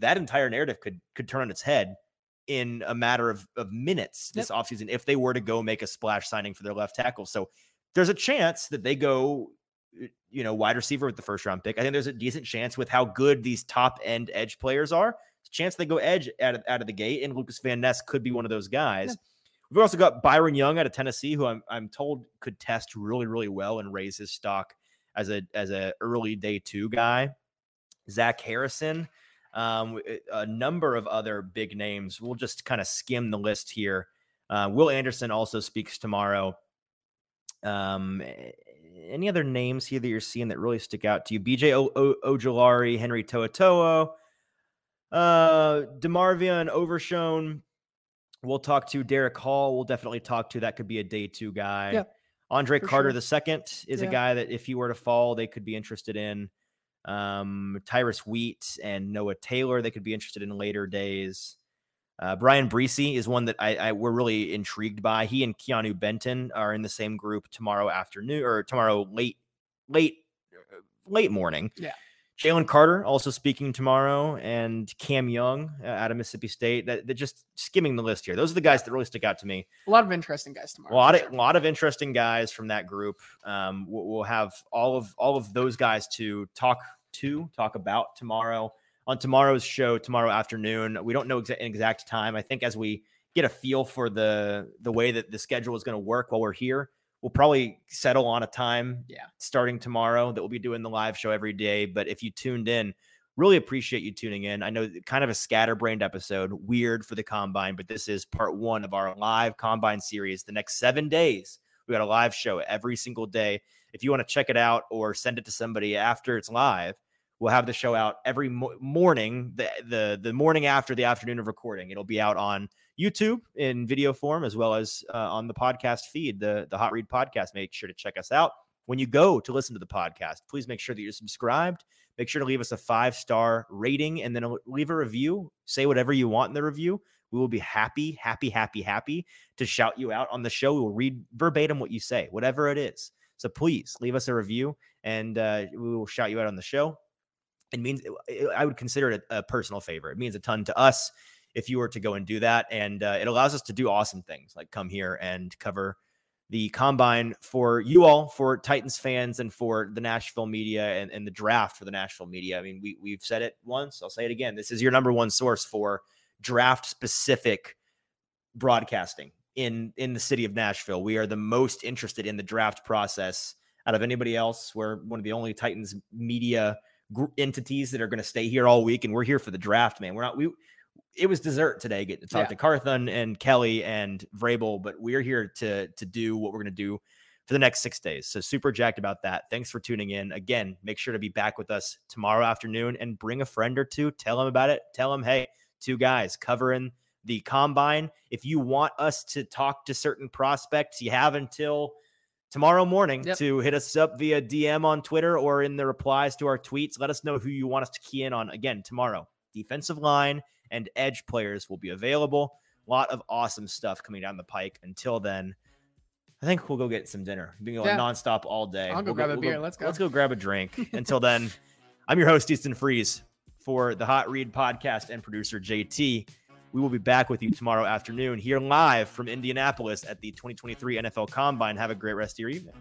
That entire narrative could could turn on its head in a matter of, of minutes this offseason if they were to go make a splash signing for their left tackle. So there's a chance that they go, you know, wide receiver with the first round pick. I think there's a decent chance with how good these top end edge players are. Chance they go edge out of, out of the gate, and Lucas Van Ness could be one of those guys. We've also got Byron Young out of Tennessee, who I'm I'm told could test really really well and raise his stock as a as a early day two guy. Zach Harrison, um, w- a number of other big names. We'll just kind of skim the list here. Uh, Will Anderson also speaks tomorrow. Um, any other names here that you're seeing that really stick out to you? BJ Ojulari, Henry To'oTo'o, uh, DeMarvion Overshown. We'll talk to Derick Hall. We'll definitely talk to that. Could be a day two guy. Yeah, Andre Carter sure. the second is a guy that if he were to fall, they could be interested in. Um, Tyrus Wheat and Noah Taylor, they could be interested in later days. Uh, Bryan Bresee is one that I, I we're really intrigued by. He and Keanu Benton are in the same group tomorrow afternoon or tomorrow late, late, uh, late morning. Yeah. Jalen Carter also speaking tomorrow, and Cam Young uh, out of Mississippi State. That, that just skimming the list here. Those are the guys that really stick out to me. A lot of interesting guys tomorrow. A lot of sure. lot of interesting guys from that group. Um, we'll, we'll have all of all of those guys to talk to talk about tomorrow on tomorrow's show tomorrow afternoon. We don't know exa- an exact time. I think as we get a feel for the the way that the schedule is going to work while we're here. We'll probably settle on a time Yeah. starting tomorrow that we'll be doing the live show every day. But if you tuned in, really appreciate you tuning in. I know kind of a scatterbrained episode, weird for the combine, but this is part one of our live combine series. The next seven days, we got a live show every single day. If you want to check it out or send it to somebody after it's live, we'll have the show out every mo- morning, the, the the morning after the afternoon of recording. It'll be out on YouTube in video form as well as uh, on the podcast feed, the the Hot Read podcast. Make sure to check us out. When you go to listen to the podcast, please make sure that you're subscribed. Make sure to leave us a five star rating and then leave a review. Say whatever you want in the review. We will be happy, happy, happy, happy to shout you out on the show. We will read verbatim what you say, whatever it is. So please leave us a review and uh, we will shout you out on the show. It means I would consider it a, a personal favor. It means a ton to us if you were to go and do that. And uh, it allows us to do awesome things like come here and cover the combine for you all, for Titans fans, and for the Nashville media and, and the draft for the Nashville media. I mean, we, we've said it once, I'll say it again. This is your number one source for draft specific broadcasting in in the city of Nashville. We are the most interested in the draft process out of anybody else. We're one of the only Titans media gr- entities that are going to stay here all week, and we're here for the draft, man. We're not we. It was dessert today getting to talk Yeah. to Carthon and Kelly and Vrabel, but we're here to to do what we're going to do for the next six days. So super jacked about that. Thanks for tuning in. Again, make sure to be back with us tomorrow afternoon and bring a friend or two. Tell them about it. Tell them, hey, two guys covering the combine. If you want us to talk to certain prospects, you have until tomorrow morning Yep. to hit us up via DM on Twitter or in the replies to our tweets. Let us know who you want us to key in on again tomorrow. Defensive line and edge players will be available. A lot of awesome stuff coming down the pike. Until then, I think we'll go get some dinner. Going Yeah. nonstop all day. I'll go We'll grab a we'll beer. Let's go. Let's go grab a drink. Until then, I'm your host, Easton Freeze, for the Hot Read podcast and producer JT. We will be back with you tomorrow afternoon here live from Indianapolis at the 2023 NFL Combine. Have a great rest of your evening.